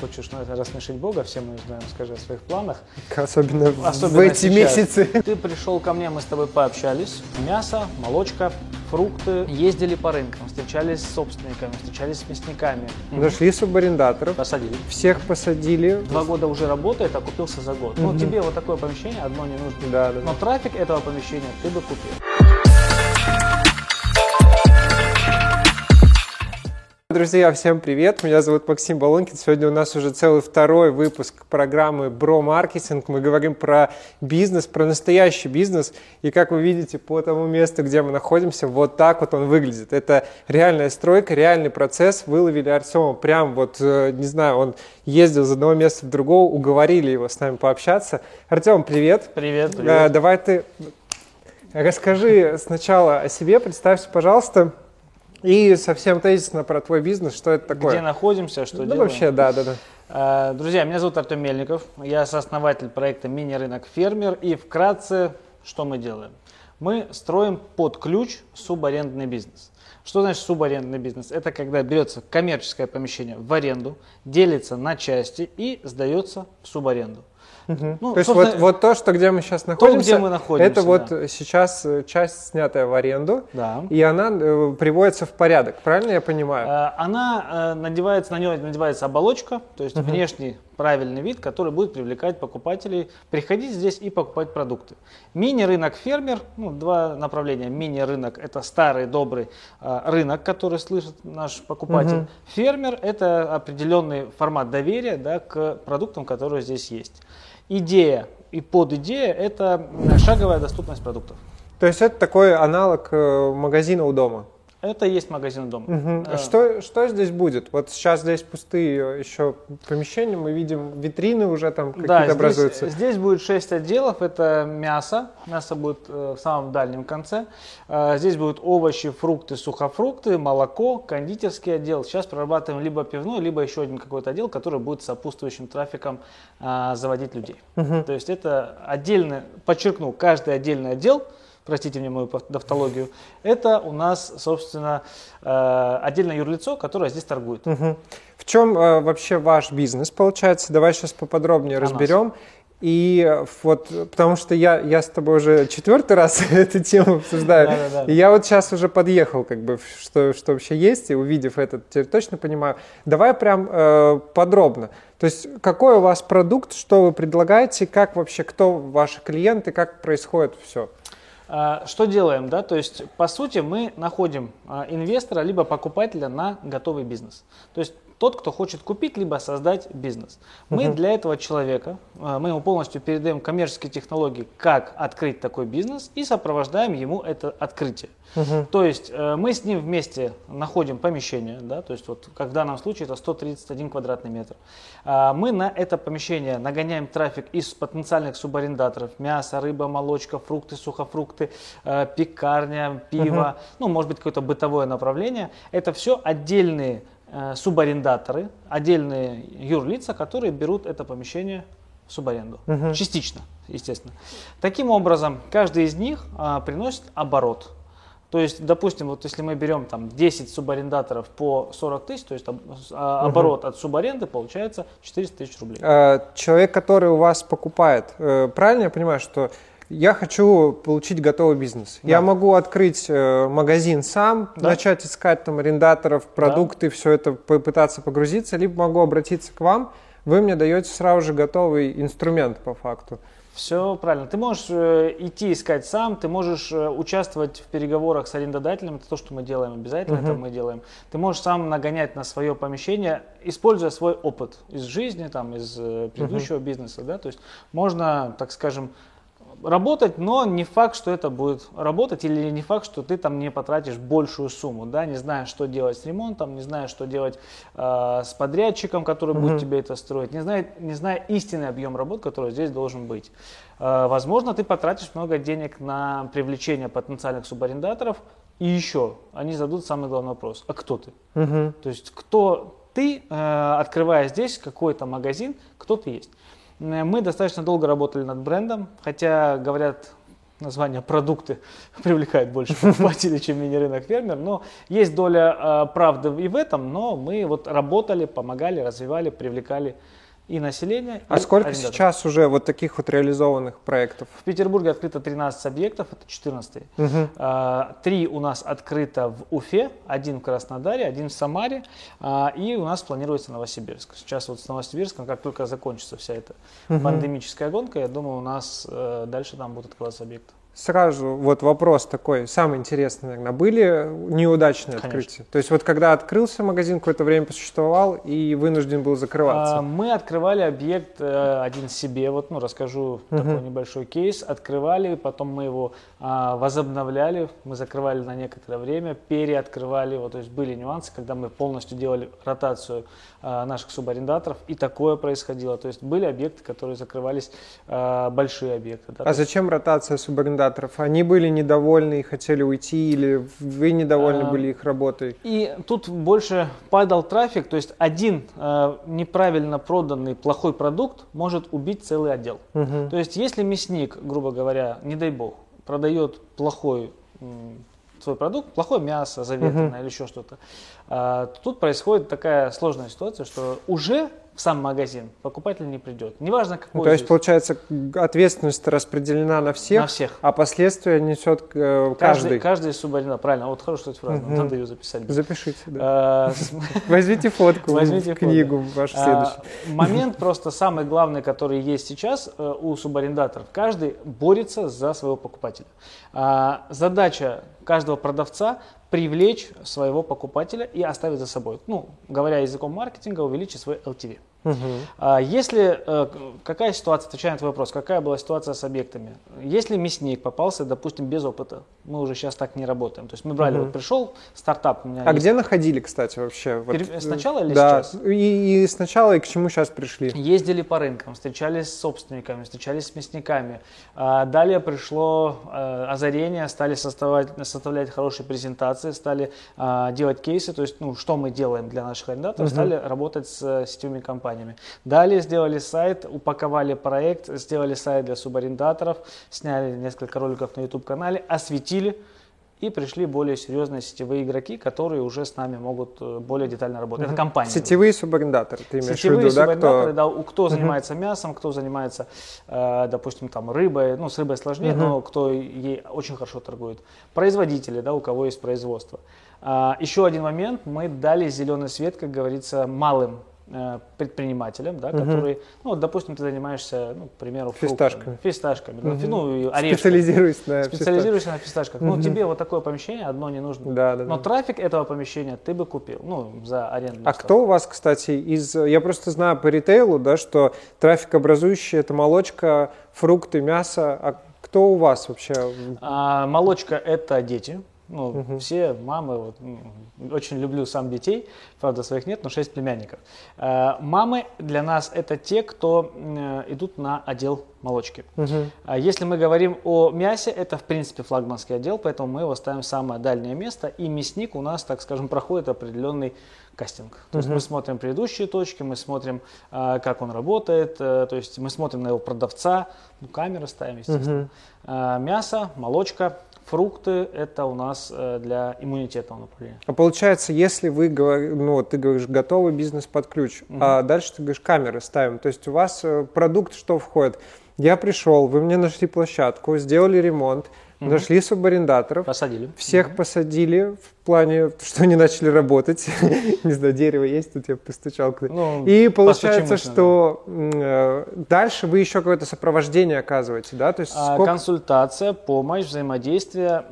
хочешь ну, рассмешить Бога, все мы знаем, скажи о своих планах. Особенно, Особенно в эти сейчас. месяцы. Ты пришел ко мне, мы с тобой пообщались. Мясо, молочка, фрукты. Ездили по рынкам, встречались с собственниками, встречались с мясниками. Нашли субарендаторов, Посадили. всех посадили. Два года уже работает, а купился за год. Ну, тебе вот такое помещение одно не нужно. Да, да, Но да. трафик этого помещения ты бы купил. Друзья, всем привет! Меня зовут Максим Балонкин. Сегодня у нас уже целый второй выпуск программы Бро Маркетинг. Мы говорим про бизнес, про настоящий бизнес. И как вы видите по тому месту, где мы находимся, вот так вот он выглядит. Это реальная стройка, реальный процесс. Выловили Артема прям вот, э, не знаю, он ездил из одного места в другого, уговорили его с нами пообщаться. Артем, привет! Привет, Э, привет. Давай ты расскажи сначала о себе, представься, пожалуйста. И совсем тезисно про твой бизнес, что это такое? Где находимся, что ну, делаем? вообще, да, да, да. Э, Друзья, меня зовут Артем Мельников, я сооснователь проекта «Мини-рынок фермер» и вкратце, что мы делаем? Мы строим под ключ субарендный бизнес. Что значит субарендный бизнес? Это когда берется коммерческое помещение в аренду, делится на части и сдается в субаренду. Ну, То есть вот, вот то, что где мы сейчас находимся, где мы находимся, это вот да. сейчас э, часть снятая в аренду, Да. и она э, приводится в порядок, правильно я понимаю? Э, Она э, надевается, на нее надевается оболочка, то есть внешний правильный вид, который будет привлекать покупателей приходить здесь и покупать продукты. Мини-рынок фермер, ну, два направления. Мини-рынок – это старый добрый э, рынок, который слышит наш покупатель. Фермер – это определенный формат доверия да, к продуктам, которые здесь есть. Идея и подидея – это м, шаговая доступность продуктов. То есть это такой аналог э, магазина у дома. Это и есть магазин дома. Мгм. Э, Что, что здесь будет? Вот сейчас здесь пустые еще помещения, мы видим витрины уже там какие-то Да, здесь, образуются. здесь будет 6 отделов. Это мясо. Мясо будет э, в самом дальнем конце. Э, Здесь будут овощи, фрукты, сухофрукты, молоко, кондитерский отдел. Сейчас прорабатываем либо пивной, либо еще один какой-то отдел, который будет сопутствующим трафиком э, заводить людей. То есть это отдельно, подчеркну, каждый отдельный отдел простите мне мою тавтологию, это у нас, собственно, э, отдельное юрлицо, которое здесь торгует. Мгм. В чем э, вообще ваш бизнес получается? Давай сейчас поподробнее О нас. разберем. И вот, потому что я, я с тобой уже четвертый раз эту тему обсуждаю. Да-да-да. И я вот сейчас уже подъехал, как бы, что, что вообще есть, и увидев это, теперь точно понимаю. Давай прям э, подробно. То есть, какой у вас продукт, что вы предлагаете, как вообще, кто ваши клиенты, как происходит все? А, Что делаем, да? То есть, по сути, мы находим а, инвестора либо покупателя на готовый бизнес. То есть тот, кто хочет купить либо создать бизнес. Мы для этого человека, а, мы ему полностью передаем коммерческие технологии, как открыть такой бизнес и сопровождаем ему это открытие. То есть э, мы с ним вместе находим помещение, да, то есть вот как в данном случае это 131 квадратный метр. А, Мы на это помещение нагоняем трафик из потенциальных субарендаторов, мясо, рыба, молочка, фрукты, сухофрукты, э, пекарня, пиво, ну может быть какое-то бытовое направление. Это все отдельные субарендаторы, отдельные юрлица, которые берут это помещение в субаренду. Частично, естественно. Таким образом, каждый из них а, приносит оборот. То есть, допустим, вот если мы берем там 10 субарендаторов по 40 тысяч, то есть а, оборот от субаренды получается 400 тысяч рублей. Э, Человек, который у вас покупает, э, правильно я понимаю, что я хочу получить готовый бизнес. Я могу открыть э, магазин сам, Да. начать искать там арендаторов, продукты, все это попытаться погрузиться, либо могу обратиться к вам, вы мне даете сразу же готовый инструмент по факту. Все правильно. Ты можешь э, идти искать сам, ты можешь э, участвовать в переговорах с арендодателем, это то, что мы делаем обязательно, это мы делаем. Ты можешь сам нагонять на свое помещение, используя свой опыт из жизни, там, из э, предыдущего бизнеса, да, то есть можно, так скажем, работать, но не факт, что это будет работать, или не факт, что ты там не потратишь большую сумму, да, не зная, что делать с ремонтом, не зная, что делать э, с подрядчиком, который будет тебе это строить, не зная, не зная истинный объем работ, который здесь должен быть. Э, возможно, ты потратишь много денег на привлечение потенциальных субарендаторов, и еще они зададут самый главный вопрос, а кто ты? То есть кто ты, э, открывая здесь какой-то магазин, кто ты есть. Э, Мы достаточно долго работали над брендом, хотя говорят название продукты привлекает больше покупателей, чем мини-рынок фермер. Но есть доля э, правды и в этом, но мы вот работали, помогали, развивали, привлекали и население. А и сколько арендаторов. сейчас уже вот таких вот реализованных проектов? В Петербурге открыто 13 объектов, это 14. Угу. А, Три у нас открыто в Уфе, один в Краснодаре, один в Самаре, а, и у нас планируется Новосибирск. Сейчас вот с Новосибирском, как только закончится вся эта Мгм. пандемическая гонка, я думаю, у нас э, дальше там будут открываться объекты. Сразу вот вопрос такой, самый интересный, наверное. Были неудачные Конечно. открытия? То есть вот когда открылся магазин, какое-то время посуществовал и вынужден был А, закрываться? Мы открывали объект э, один себе, вот, ну, расскажу Мгм. такой небольшой кейс. Открывали, потом мы его а, возобновляли, мы закрывали на некоторое время, переоткрывали, вот, то есть были нюансы, когда мы полностью делали ротацию а, наших субарендаторов, и такое происходило. То есть были объекты, которые закрывались, а, большие объекты. да, А зачем ротация субарендаторов? Они были недовольны и хотели уйти, или вы недовольны А, были их работой? И тут больше падал трафик, то есть один э, неправильно проданный плохой продукт может убить целый отдел. Мгм. То есть, если мясник, грубо говоря, не дай бог, продает плохой свой продукт, плохое мясо, заветренное или еще что-то, а, тут происходит такая сложная ситуация, что уже в сам магазин покупатель не придет. Неважно, какой Ну, то есть, здесь. получается, ответственность распределена на всех, на всех. а последствия несет э, Каждый, каждый. каждый субординат. Правильно, вот хорошая фраза, Мгм. надо ее записать. Запишите, да. С- Возьмите фотку Возьмите книгу вашу А, следующую. Момент просто самый главный, который есть сейчас э, у субарендаторов. Каждый борется за своего покупателя. Задача каждого продавца привлечь своего покупателя и оставить за собой. Ну, говоря языком маркетинга, увеличить свой LTV. А Если, э, какая ситуация, отвечая на твой вопрос, какая была ситуация с объектами? Если мясник попался, допустим, без опыта, мы уже сейчас так не работаем. То есть мы брали, Мгм. вот пришел стартап, у меня А есть- где находили, кстати, вообще? Вот, э, сначала или да, сейчас? И, и сначала, и к чему сейчас пришли? Ездили по рынкам, встречались с собственниками, встречались с мясниками. А Далее пришло э, озарение, стали составать, составлять хорошие презентации, стали а, делать кейсы, то есть, ну, что мы делаем для наших арендаторов, Мгм. стали работать с сетевыми компаниями. Далее сделали сайт, упаковали проект, сделали сайт для субарендаторов, сняли несколько роликов на YouTube-канале, осветили, и пришли более серьезные сетевые игроки, которые уже с нами могут э, более детально работать. Это компании. Сетевые субарендаторы, ты имеешь в Сетевые виду, да, субарендаторы, кто? да, кто занимается мясом, кто занимается, э, допустим, там рыбой, ну, с рыбой сложнее, Мгм. но кто ей очень хорошо торгует. Производители, да, у кого есть производство. А, еще один момент, мы дали зеленый свет, как говорится, малым предпринимателям, да, Мгм. которые, ну, вот, допустим, ты занимаешься, ну, к примеру, фруктами, Фисташками. фисташками, фи- ну, орешками. Специализируюсь на Специализируешься на фисташках. Ну, Мгм. тебе вот такое помещение одно не нужно. Да, да, Но да. трафик этого помещения ты бы купил, ну, за аренду. А кто у вас, кстати, из... Я просто знаю по ритейлу, да, что трафикообразующие – это молочка, фрукты, мясо. А кто у вас вообще? А, молочка это дети. Ну, Мгм. все мамы, вот, очень люблю сам детей, правда своих нет, но шесть племянников. А, мамы для нас это те, кто э, идут на отдел молочки. А Если мы говорим о мясе, это в принципе флагманский отдел, поэтому мы его ставим в самое дальнее место. И мясник у нас, так скажем, проходит определенный кастинг. То есть Мгм. мы смотрим предыдущие точки, мы смотрим, а, как он работает, э, то есть мы смотрим на его продавца, ну, камеры ставим, естественно. А, Мясо, молочка, фрукты – это у нас э, для иммунитетного направления. А получается, если вы говори- ну, ты говоришь, готовый бизнес под ключ, Мгм. а дальше ты говоришь, камеры ставим. То есть у вас э, продукт что входит? Я пришел, вы мне нашли площадку, сделали ремонт, Мгм. нашли субарендаторов, Посадили. всех посадили в плане, что они начали работать. Не знаю, дерево есть, тут я постучал. Ну, И получается, что м, э, дальше вы еще какое-то сопровождение оказываете, да? То есть А, сколько... Консультация, помощь, взаимодействие.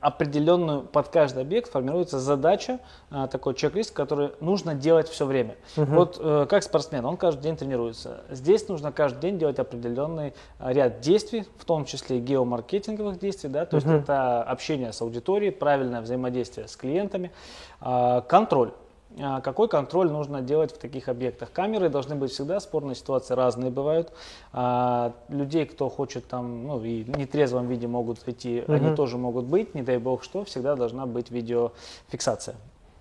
Определенную под каждый объект формируется задача, а, такой чек-лист, который нужно делать все время. Мгм. Вот э, как спортсмен, он каждый день тренируется. Здесь нужно каждый день делать определенный а, ряд действий, в том числе геомаркетинговых действий, да, то есть Мгм. это общение с аудиторией, правильное взаимодействие с клиентами, а, контроль. А, Какой контроль нужно делать в таких объектах? Камеры должны быть всегда, спорные ситуации разные бывают. А, Людей, кто хочет там, ну и в нетрезвом виде могут идти, Мгм. они тоже могут быть, не дай бог что, всегда должна быть видеофиксация.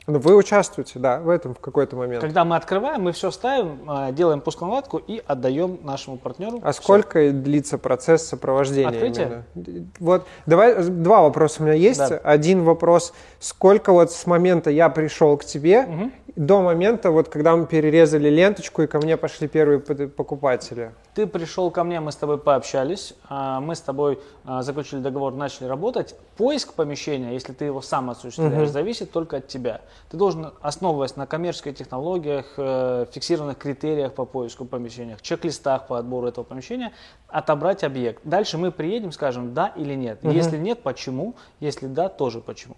Ну, вы участвуете, да, в этом в какой-то момент. Когда мы открываем, мы все ставим, а, делаем пусконаладку и отдаем нашему партнеру. А сколько все. длится процесс сопровождения? Открытие? Именно? Вот, давай, два вопроса у меня есть. Да. Один вопрос, сколько вот с момента я пришел к тебе угу до момента, вот когда мы перерезали ленточку и ко мне пошли первые покупатели. Ты пришел ко мне, мы с тобой пообщались, а, мы с тобой а, заключили договор, начали работать. Поиск помещения, если ты его сам осуществляешь, угу. зависит только от тебя. Ты должен, основываясь на коммерческих технологиях, э, фиксированных критериях по поиску помещения, чек-листах по отбору этого помещения, отобрать объект. Дальше мы приедем, скажем да или нет. Угу. Если нет, почему? Если да, тоже почему.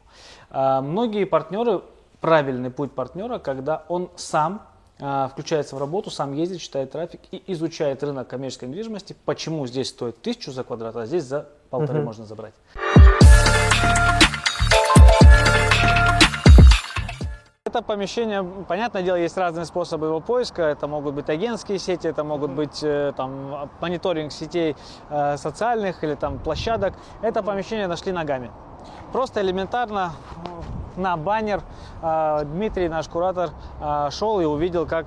А, многие партнеры правильный путь партнера, когда он сам э, включается в работу, сам ездит, читает трафик и изучает рынок коммерческой недвижимости, почему здесь стоит тысячу за квадрат, а здесь за полторы угу. можно забрать. Это помещение, понятное дело, есть разные способы его поиска. Это могут быть агентские сети, это могут быть э, там, мониторинг сетей э, социальных или там, площадок. Это помещение нашли ногами. Просто элементарно на баннер Дмитрий, наш куратор, шел и увидел, как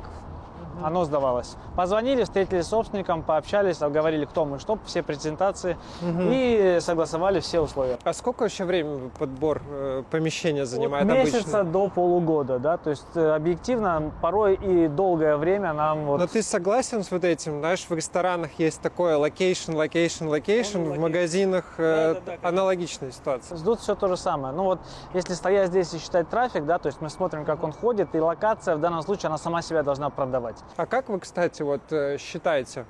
оно сдавалось. Позвонили, встретились с собственником, пообщались, обговорили, кто мы, что, все презентации угу. и согласовали все условия. А сколько вообще времени подбор э, помещения занимает От месяца обычно? до полугода, да, то есть э, объективно порой и долгое время нам вот... Но ты согласен с вот этим, знаешь, в ресторанах есть такое location, location, location, в магазинах э, да, да, да, аналогичная ситуация. Ждут все то же самое. Ну вот, если стоять здесь и считать трафик, да, то есть мы смотрим, как он ходит, и локация в данном случае, она сама себя должна продавать. А как вы, кстати, вот э, считаете,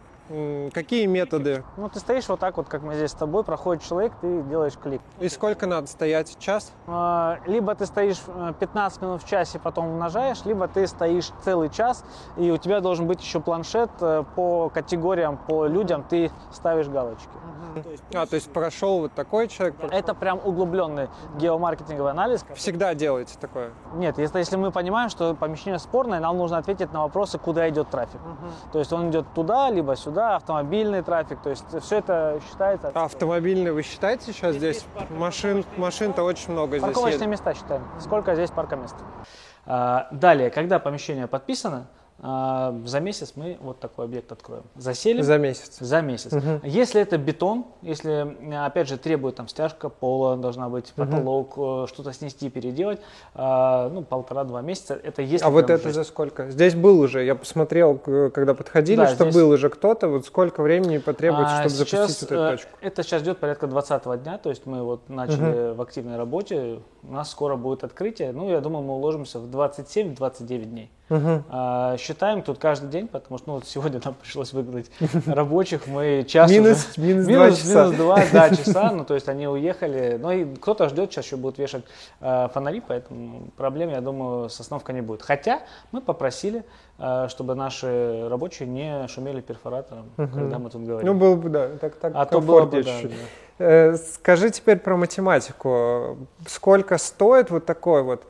Какие методы? Ну, ты стоишь вот так вот, как мы здесь с тобой, проходит человек, ты делаешь клик. И сколько надо стоять? Час? А, либо ты стоишь 15 э, минут в часе, потом умножаешь, либо ты стоишь целый час, и у тебя должен быть еще планшет э, по категориям, по людям, ты ставишь галочки. А, то есть прошел вот такой человек? Прошел. Это прям углубленный геомаркетинговый анализ. Всегда делаете такое? Нет, если, если мы понимаем, что помещение спорное, нам нужно ответить на вопросы, куда идет трафик. То есть он идет туда, либо сюда, автомобильный трафик, то есть все это считается. Автомобильный вы считаете сейчас здесь? здесь машин, машин-то очень много здесь Парковочные места считаем. Сколько здесь паркомест? А, далее, когда помещение подписано, за месяц мы вот такой объект откроем. Заселим. За месяц. За месяц. Угу. Если это бетон, если, опять же, требует там стяжка пола, должна быть потолок, угу. что-то снести, переделать, а, ну, полтора-два месяца, это если... А вот это жизнь. за сколько? Здесь был уже, я посмотрел, когда подходили, да, что здесь... был уже кто-то, вот сколько времени потребуется, а, чтобы сейчас, запустить эту э, точку? Это сейчас ждет порядка 20 дня, то есть мы вот начали угу. в активной работе, у нас скоро будет открытие, ну, я думаю, мы уложимся в 27-29 дней. Угу. А, считаем тут каждый день, потому что ну, вот сегодня нам пришлось выгнать рабочих, мы час минус, уже, минус, минус, часа. минус два да, часа, ну то есть они уехали, но и кто-то ждет, сейчас еще будут вешать э, фонари, поэтому проблем, я думаю, с остановкой не будет. Хотя мы попросили, чтобы наши рабочие не шумели перфоратором, угу. когда мы тут говорим. Ну было бы, да, так, так а то было бы, да, да. Э, скажи теперь про математику. Сколько стоит вот такой вот?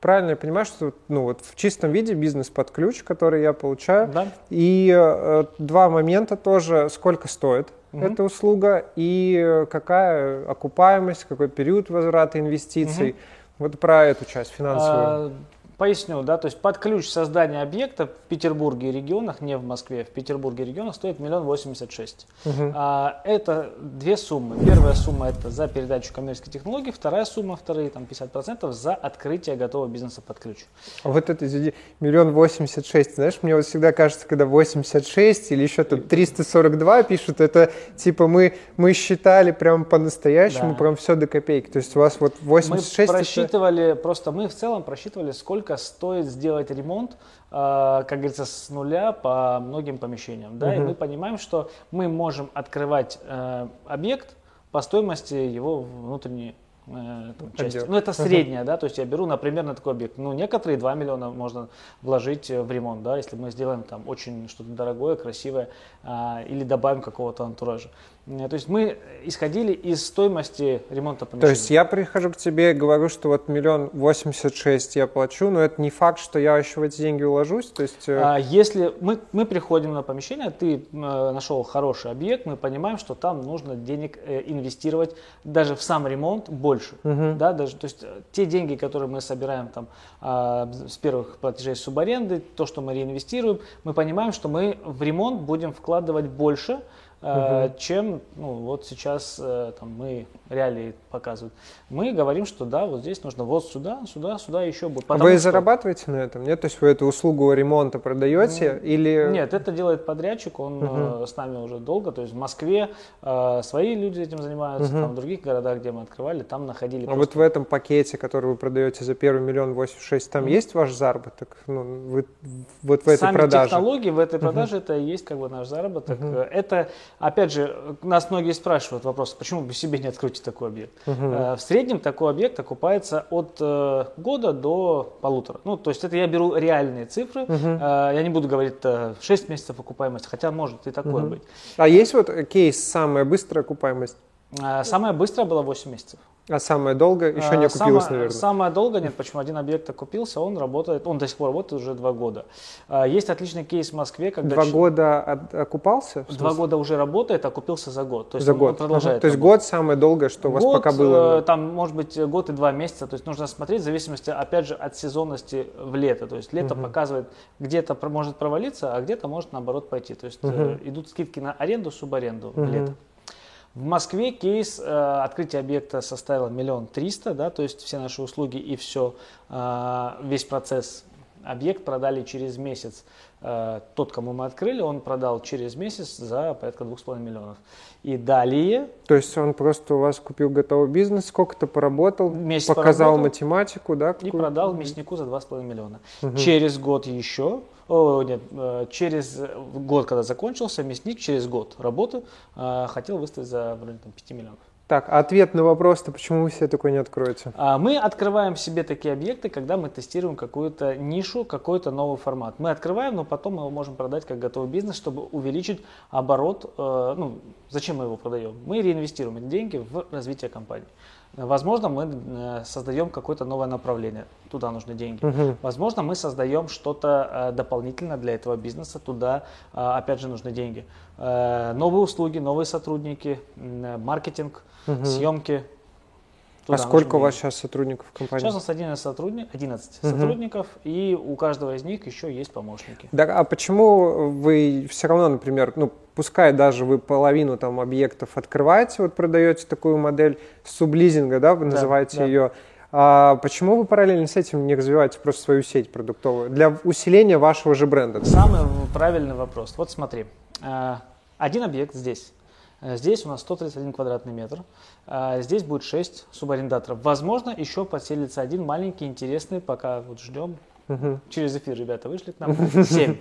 Правильно я понимаю, что ну, вот в чистом виде бизнес под ключ, который я получаю. Да. И э, два момента тоже. Сколько стоит угу. эта услуга и какая окупаемость, какой период возврата инвестиций. Угу. Вот про эту часть финансовую. А, Поясню, да, то есть под ключ создания объекта в Петербурге и регионах, не в Москве, в Петербурге и регионах стоит миллион восемьдесят шесть. А, это две суммы. Первая сумма это за передачу коммерческой технологии, вторая сумма, вторые там 50% за открытие готового бизнеса под ключ. А вот это, извини, миллион восемьдесят шесть, знаешь, мне вот всегда кажется, когда 86 или еще тут 342 пишут, это типа мы, мы считали прям по-настоящему, да. прям все до копейки. То есть у вас вот 86... Мы просчитывали, это... просто мы в целом просчитывали, сколько сколько стоит сделать ремонт, а, как говорится, с нуля по многим помещениям. Да? Угу. И мы понимаем, что мы можем открывать э, объект по стоимости его внутренней э, там, части. Ну, это средняя, uh-huh. да, то есть я беру, например, на такой объект. Ну, некоторые 2 миллиона можно вложить в ремонт, да, если мы сделаем там очень что-то дорогое, красивое, а, или добавим какого-то антуража. Э, то есть мы исходили из стоимости ремонта помещения. То есть я прихожу к тебе и говорю, что вот миллион восемьдесят шесть я плачу, но это не факт, что я еще в эти деньги уложусь. То есть... Э, а, если мы, мы приходим на помещение, ты э, нашел хороший объект, мы понимаем, что там нужно денег инвестировать даже в сам ремонт больше. Угу. Да, даже, то есть те деньги, которые мы собираем там, а, с первых платежей субаренды, то, что мы реинвестируем, мы понимаем, что мы в ремонт будем вкладывать больше, угу. чем ну, вот сейчас э, там, мы реалии показывают. Мы говорим, что да, вот здесь нужно вот сюда, сюда, сюда еще будет. А вы что... зарабатываете на этом, нет? То есть вы эту услугу ремонта продаете ну, или... Нет, это делает подрядчик, он угу. с нами уже долго, то есть в Москве э, свои люди этим занимаются, угу. там в других городах, где мы открывали, там находили... А просто... вот в этом пакете, который вы продаете за первый миллион восемьдесят шесть, там угу. есть ваш заработок? Ну, вы, вот в этой Сами продаже? технологии в этой продаже, угу. это и есть как бы наш заработок. Угу. Это Опять же, нас многие спрашивают вопрос, почему вы себе не откроете такой объект. Угу. В среднем такой объект окупается от э, года до полутора. Ну, то есть это я беру реальные цифры. Угу. Я не буду говорить 6 месяцев окупаемости, хотя может и такое угу. быть. А есть вот кейс самая быстрая окупаемость? Самая быстрая была 8 месяцев. А самое долго еще не окупилось, самое, наверное? Самое долго нет. Почему? Один объект окупился, он работает, он до сих пор работает уже два года. А, есть отличный кейс в Москве, когда... Два ч... года от, окупался? Два года уже работает, окупился за год. То есть за он, год. Он продолжает. Ага. То есть год самое долгое, что у вас пока было? Э, там может быть год и два месяца. То есть нужно смотреть в зависимости, опять же, от сезонности в лето. То есть лето угу. показывает, где-то может провалиться, а где-то может наоборот пойти. То есть угу. идут скидки на аренду, субаренду угу. в лето. В Москве кейс э, открытия объекта составило миллион триста, да, то есть все наши услуги и все, э, весь процесс объект продали через месяц. Э, тот, кому мы открыли, он продал через месяц за порядка двух с половиной миллионов. И далее... То есть он просто у вас купил готовый бизнес, сколько-то поработал, месяц показал поработал, математику, да? И продал мяснику за два с половиной миллиона. Угу. Через год еще о, нет, э, через год, когда закончился, мясник через год работы э, хотел выставить за в районе 5 миллионов. Так, ответ на вопрос-то, почему вы себе такой не откроете? А, мы открываем себе такие объекты, когда мы тестируем какую-то нишу, какой-то новый формат. Мы открываем, но потом мы его можем продать как готовый бизнес, чтобы увеличить оборот. Э, ну, зачем мы его продаем? Мы реинвестируем эти деньги в развитие компании. Возможно, мы э, создаем какое-то новое направление, туда нужны деньги. Угу. Возможно, мы создаем что-то э, дополнительно для этого бизнеса, туда э, опять же нужны деньги. Новые услуги, новые сотрудники, маркетинг, угу. съемки, а сколько у вас сейчас сотрудников в компании? Сейчас у нас 11, сотрудник, 11 угу. сотрудников, и у каждого из них еще есть помощники. Да, а почему вы все равно, например, ну, пускай даже вы половину там объектов открываете, вот продаете такую модель сублизинга, да, вы да, называете да. ее, а почему вы параллельно с этим не развиваете просто свою сеть продуктовую для усиления вашего же бренда? Самый правильный вопрос. Вот смотри, э, один объект здесь здесь у нас 131 квадратный метр. Э, здесь будет 6 субарендаторов. Возможно, еще подселится один маленький, интересный, пока вот ждем. Угу. Через эфир ребята вышли к нам. 7. 7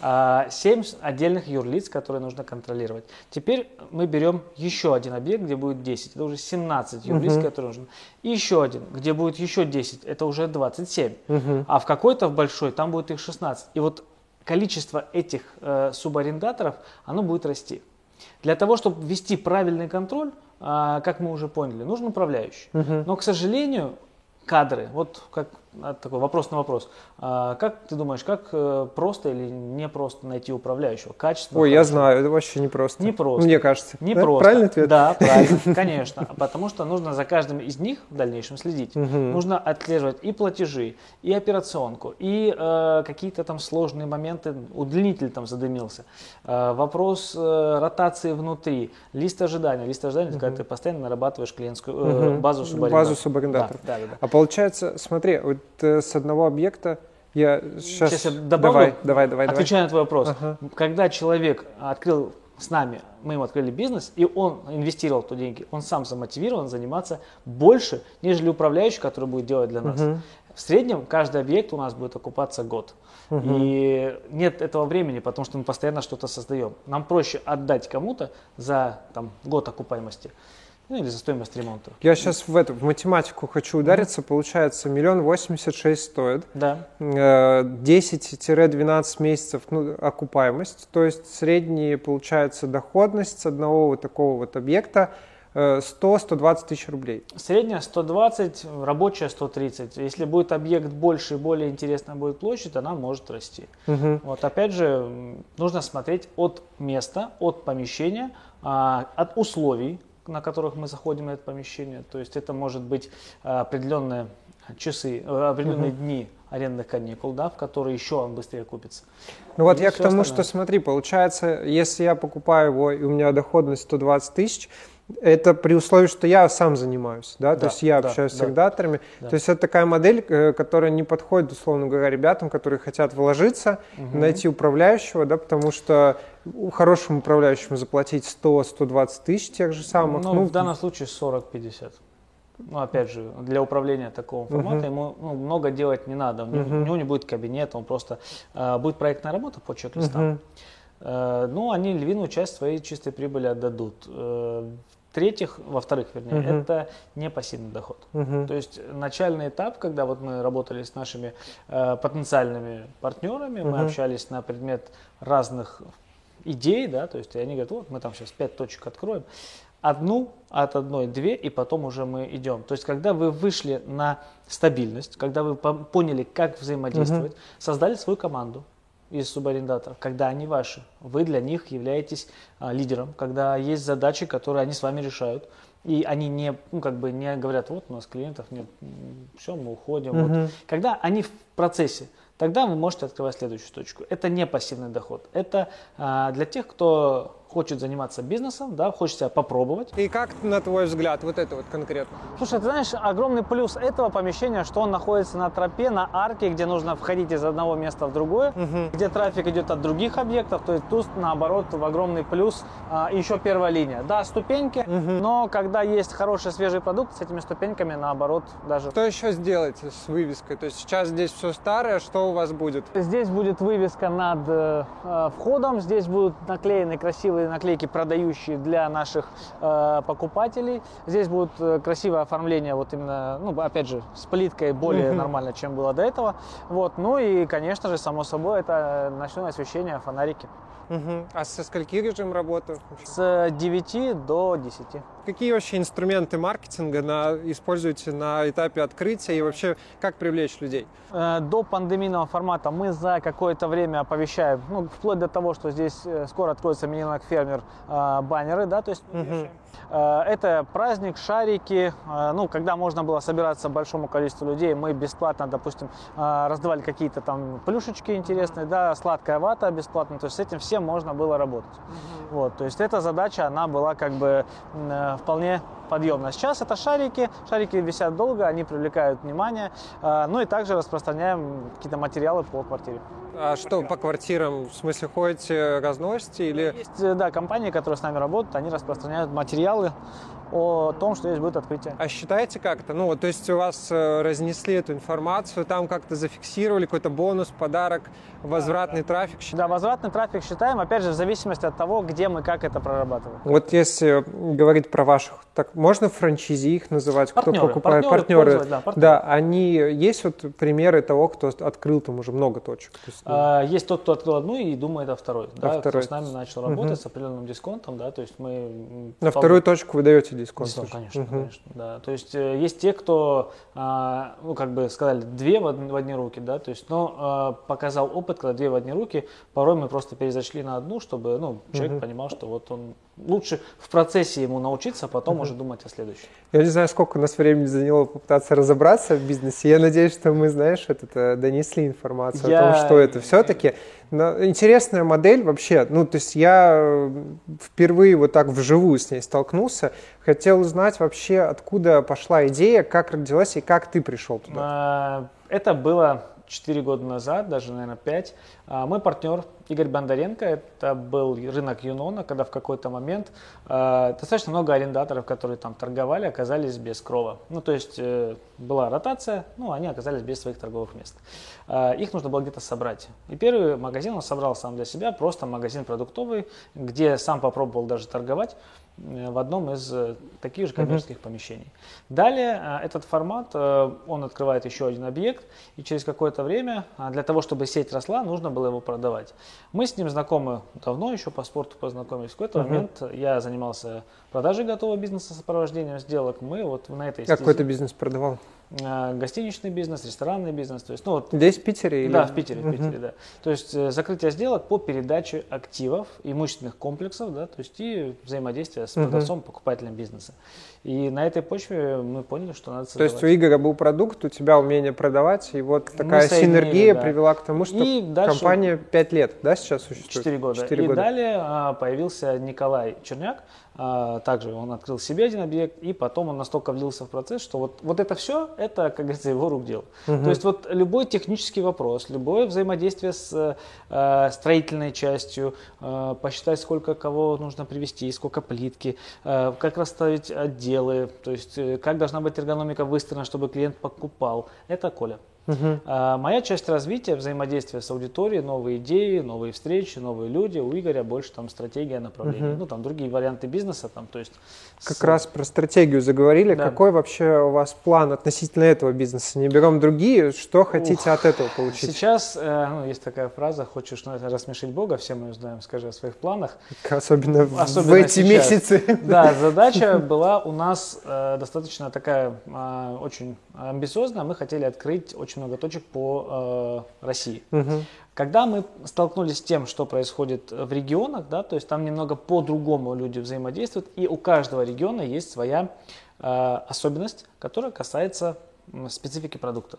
э, отдельных юрлиц, которые нужно контролировать. Теперь мы берем еще один объект, где будет 10. Это уже 17 юрлиц, угу. которые нужны. И еще один, где будет еще 10. Это уже 27. Угу. А в какой-то в большой там будет их 16. И вот количество этих э, субарендаторов, оно будет расти. Для того, чтобы ввести правильный контроль, а, как мы уже поняли, нужен управляющий. Угу. Но, к сожалению, кадры, вот как такой вопрос на вопрос. А, как ты думаешь, как э, просто или не просто найти управляющего? Качество? Ой, хорошо? я знаю, это вообще не просто. Не просто. Мне кажется. Не да? просто. Правильный ответ? Да, правильно, конечно. Потому что нужно за каждым из них в дальнейшем следить. Угу. Нужно отслеживать и платежи, и операционку, и э, какие-то там сложные моменты. Удлинитель там задымился. Э, вопрос э, ротации внутри, лист ожидания. Лист ожидания, угу. когда ты постоянно нарабатываешь клиентскую э, угу. базу субарендаторов. Базу субарендаторов. Да, да, да. А получается, смотри, вот э, с одного объекта я сейчас, сейчас я добавлю, давай, давай, давай, отвечаю давай. на твой вопрос. Ага. Когда человек открыл с нами, мы ему открыли бизнес, и он инвестировал туда деньги, он сам замотивирован заниматься больше, нежели управляющий, который будет делать для нас. Угу. В среднем каждый объект у нас будет окупаться год. Угу. И нет этого времени, потому что мы постоянно что-то создаем. Нам проще отдать кому-то за там, год окупаемости, ну или за стоимость ремонта. Я сейчас в эту в математику хочу удариться. Mm-hmm. Получается, миллион восемьдесят шесть стоит. Да. 10-12 э, месяцев ну, окупаемость. То есть средняя получается доходность с одного вот такого вот объекта 100-120 э, тысяч рублей. Средняя 120, рабочая 130. Если будет объект больше и более интересная будет площадь, она может расти. Угу. Вот опять же, нужно смотреть от места, от помещения, а, от условий, на которых мы заходим в это помещение. То есть это может быть определенные часы, определенные uh-huh. дни арендных каникул, да, в которые еще он быстрее купится. Ну вот и я к тому, остальное. что смотри, получается, если я покупаю его и у меня доходность 120 тысяч, это при условии, что я сам занимаюсь, да, да то есть я да, общаюсь да, с арендаторами. Да. То есть это такая модель, э, которая не подходит, условно говоря, ребятам, которые хотят вложиться, угу. найти управляющего, да, потому что хорошему управляющему заплатить 100-120 тысяч тех же самых. Ну, ну в данном случае 40-50. Ну, опять же, для управления такого формата uh-huh. ему ну, много делать не надо. У него, uh-huh. у него не будет кабинета, он просто э, будет проектная работа по чек-листам. Uh-huh. Э, ну, они львиную часть своей чистой прибыли отдадут. Э, в-третьих, во-вторых, вернее, uh-huh. это не пассивный доход. Uh-huh. То есть начальный этап, когда вот мы работали с нашими э, потенциальными партнерами, uh-huh. мы общались на предмет разных идей, да, то есть они говорят, вот мы там сейчас пять точек откроем, одну от одной, две, и потом уже мы идем. То есть, когда вы вышли на стабильность, когда вы поняли, как взаимодействовать, угу. создали свою команду из субарендаторов, когда они ваши, вы для них являетесь а, лидером, когда есть задачи, которые они с вами решают, и они не, ну, как бы не говорят, вот у нас клиентов нет, все, мы уходим. Угу. Вот. Когда они в процессе, тогда вы можете открывать следующую точку. Это не пассивный доход. Это а, для тех, кто хочет заниматься бизнесом, да, хочет себя попробовать. И как, на твой взгляд, вот это вот конкретно? Слушай, ты знаешь, огромный плюс этого помещения, что он находится на тропе, на арке, где нужно входить из одного места в другое, угу. где трафик идет от других объектов, то есть тут, наоборот, в огромный плюс а, еще первая линия. Да, ступеньки, угу. но когда есть хороший свежий продукт, с этими ступеньками, наоборот, даже... Что еще сделать с вывеской? То есть сейчас здесь все старое, что у вас будет? Здесь будет вывеска над э, э входом, здесь будут наклеены красивые красивые наклейки, продающие для наших э, покупателей. Здесь будет э, красивое оформление, вот именно, ну, опять же, с плиткой более нормально, чем было до этого. Вот. Ну и, конечно же, само собой, это ночное освещение, фонарики. Угу. А со скольки режим работы? С 9 до 10. Какие вообще инструменты маркетинга на, используете на этапе открытия и вообще как привлечь людей? Э, до пандемийного формата мы за какое-то время оповещаем, ну, вплоть до того, что здесь э, скоро откроется мини фермер э, баннеры, да, то есть угу. Это праздник, шарики. Ну, когда можно было собираться большому количеству людей, мы бесплатно, допустим, раздавали какие-то там плюшечки интересные, да, сладкая вата бесплатно. То есть с этим всем можно было работать. Угу. Вот, то есть эта задача, она была как бы вполне подъемная. Сейчас это шарики, шарики висят долго, они привлекают внимание. Ну и также распространяем какие-то материалы по квартире. А что по квартирам? В смысле, ходите, разносите или... Есть, да, компании, которые с нами работают, они распространяют материалы о том, что здесь будет открытие. А считаете как-то? Ну, то есть у вас э, разнесли эту информацию, там как-то зафиксировали какой-то бонус, подарок, возвратный да, трафик? Да, возвратный трафик считаем, опять же, в зависимости от того, где мы как это прорабатываем. Вот если говорить про ваших, так можно франчизи их называть, партнеры, кто покупает? Партнеры, партнеры. Да, партнеры. да, они, есть вот примеры того, кто открыл там уже много точек? То есть, ну... а, есть тот, кто открыл одну и думает о второй, а да, второй. кто с нами начал работать угу. с определенным дисконтом, да, то есть мы... На вторую точку вы даете дисконт? Конечно, угу. конечно, да. То есть э, есть те, кто, а, ну, как бы сказали, две в, одни руки, да, то есть, но а, показал опыт, когда две в одни руки, порой мы просто перезашли на одну, чтобы, ну, человек угу. понимал, что вот он лучше в процессе ему научиться, а потом уже думать о следующем. Я не знаю, сколько у нас времени заняло попытаться разобраться в бизнесе. Я надеюсь, что мы, знаешь, это донесли информацию я... о том, что это все-таки. Но интересная модель вообще. Ну, то есть я э, впервые вот так вживую с ней столкнулся. Хотел узнать вообще, откуда пошла идея, как родилась и как ты пришел туда. А, это было 4 года назад, даже, наверное, 5. А, мой партнер Игорь Бондаренко, это был рынок Юнона, когда в какой-то момент э, достаточно много арендаторов, которые там торговали, оказались без крова. Ну, то есть э, была ротация, ну, они оказались без своих торговых мест. Э, их нужно было где-то собрать. И первый магазин он собрал сам для себя, просто магазин продуктовый, где сам попробовал даже торговать в одном из таких же коммерческих mm-hmm. помещений. Далее этот формат, он открывает еще один объект, и через какое-то время для того, чтобы сеть росла, нужно было его продавать. Мы с ним знакомы давно, еще по спорту познакомились. В какой-то uh-huh. момент я занимался продажей готового бизнеса, сопровождением сделок. Мы вот на этой Какой ты бизнес продавал? А, гостиничный бизнес, ресторанный бизнес. То есть, ну, вот, Здесь в Питере? Или? Да, в Питере, в Питере, uh-huh. да. То есть э, закрытие сделок по передаче активов, имущественных комплексов, да, то есть и взаимодействие с продавцом, uh-huh. покупателем бизнеса. И на этой почве мы поняли, что надо создавать. То есть у Игоря был продукт, у тебя умение продавать, и вот такая синергия да. привела к тому, что и дальше, компания 5 лет, да, сейчас существует? 4 года. 4 и года. далее а, появился Николай Черняк, а, также он открыл себе один объект, и потом он настолько влился в процесс, что вот, вот это все, это, как говорится, его рук дело. Угу. То есть вот любой технический вопрос, любое взаимодействие с э, строительной частью, э, посчитать, сколько кого нужно привести, сколько плитки, э, как расставить отделы, то есть э, как должна быть эргономика выстроена, чтобы клиент покупал, это Коля. Угу. А, моя часть развития, взаимодействия с аудиторией, новые идеи, новые встречи, новые люди. У Игоря больше там стратегия направления. Угу. Ну, там другие варианты бизнеса. Там, то есть как с... раз про стратегию заговорили. Да. Какой вообще у вас план относительно этого бизнеса? Не берем другие. Что хотите Ух. от этого получить? Сейчас, э, ну, есть такая фраза, хочешь ну, рассмешить Бога, все мы знаем, скажи о своих планах. Особенно, Особенно в эти сейчас. месяцы. Да, задача была у нас э, достаточно такая э, очень амбициозная. Мы хотели открыть очень очень много точек по э, России. Угу. Когда мы столкнулись с тем, что происходит в регионах, да, то есть там немного по-другому люди взаимодействуют, и у каждого региона есть своя э, особенность, которая касается специфики продукта.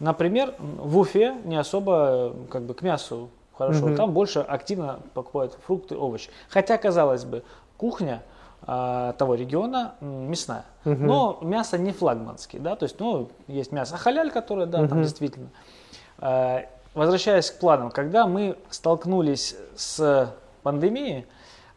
Например, в Уфе не особо как бы к мясу хорошо, угу. там больше активно покупают фрукты, овощи. Хотя, казалось бы, кухня того региона мясная. Угу. Но мясо не флагманский, да, то есть, ну, есть мясо халяль, которое, да, угу. там действительно. А, возвращаясь к планам, когда мы столкнулись с пандемией,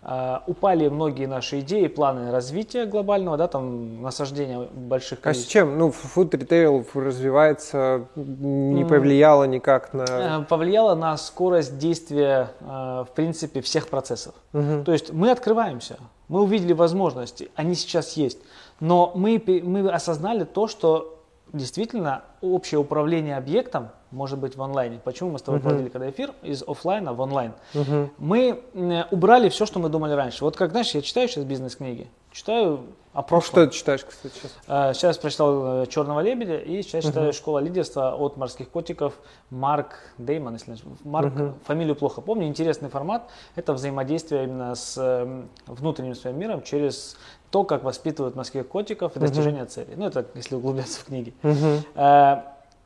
Uh, упали многие наши идеи, планы развития глобального, да, там насаждения больших количеств. А с чем? Ну, фуд ритейл развивается, не повлияло никак на... Э, повлияло на скорость действия, uh, в принципе, всех процессов. Угу. То есть мы открываемся, мы увидели возможности, они сейчас есть. Но мы, мы осознали то, что действительно общее управление объектом может быть в онлайне. Почему мы с тобой uh-huh. проводили когда эфир из офлайна в онлайн? Uh-huh. Мы убрали все, что мы думали раньше. Вот как, знаешь, я читаю сейчас бизнес-книги, читаю о прошлом. Что ты читаешь, кстати, сейчас? А, сейчас прочитал э, «Черного лебедя» и сейчас читаю «Школа лидерства» от морских котиков Марк Деймон, если Марк, uh-huh. фамилию плохо помню. Интересный формат. Это взаимодействие именно с эм, внутренним своим миром через то, как воспитывают морских котиков и достижение uh-huh. целей. Ну, это если углубляться в книги. Uh-huh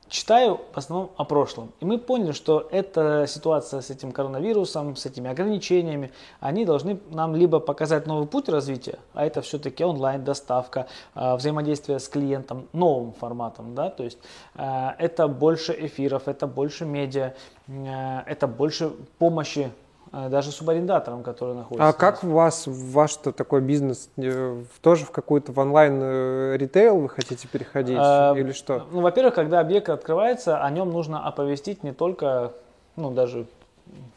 читаю в основном о прошлом. И мы поняли, что эта ситуация с этим коронавирусом, с этими ограничениями, они должны нам либо показать новый путь развития, а это все-таки онлайн доставка, а, взаимодействие с клиентом новым форматом, да, то есть а, это больше эфиров, это больше медиа, а, это больше помощи даже субарендатором, который находится. А как у вас, ваш -то такой бизнес, э, тоже в какой-то в онлайн э, ритейл вы хотите переходить а, или что? Ну, во-первых, когда объект открывается, о нем нужно оповестить не только, ну, даже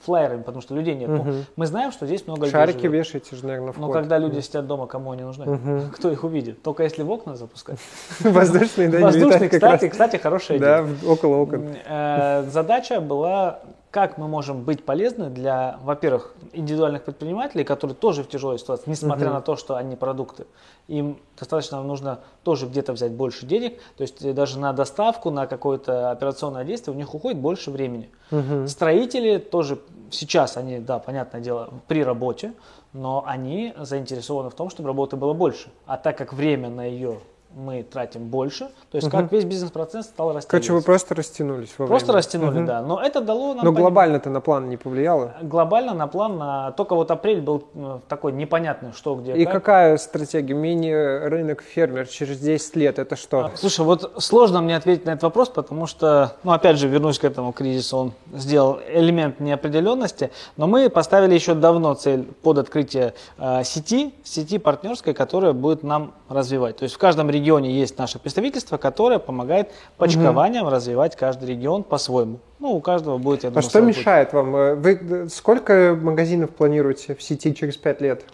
флайерами, потому что людей нет. Угу. Ну, мы знаем, что здесь много Шарики людей. Шарики вешаете же, наверное, вход. Но когда люди сидят дома, кому они нужны? Угу. Кто их увидит? Только если в окна запускать. Воздушные, да, Воздушные, кстати, кстати, хорошая идея. Да, около окон. Э, задача была как мы можем быть полезны для, во-первых, индивидуальных предпринимателей, которые тоже в тяжелой ситуации, несмотря uh-huh. на то, что они продукты. Им достаточно нужно тоже где-то взять больше денег, то есть э, даже на доставку, на какое-то операционное действие у них уходит больше времени. Uh-huh. Строители тоже сейчас, они, да, понятное дело, при работе, но они заинтересованы в том, чтобы работы было больше. А так как время на ее мы тратим больше. То есть угу. как весь бизнес-процесс стал расти. Короче, вы просто растянулись во Просто время. растянули, угу. да. Но это дало нам... Но глобально-то на план не повлияло? Глобально на план, на... только вот апрель был э, такой непонятный, что где. И как. какая стратегия? Мини-рынок фермер через 10 лет, это что? А, слушай, вот сложно мне ответить на этот вопрос, потому что, ну опять же, вернусь к этому кризису, он сделал элемент неопределенности, но мы поставили еще давно цель под открытие э, сети, сети партнерской, которая будет нам развивать. То есть в каждом регионе регионе есть наше представительство, которое помогает почкованием угу. развивать каждый регион по-своему. Ну, у каждого будет, я думаю, А что мешает путь. вам? Вы сколько магазинов планируете в сети через пять лет?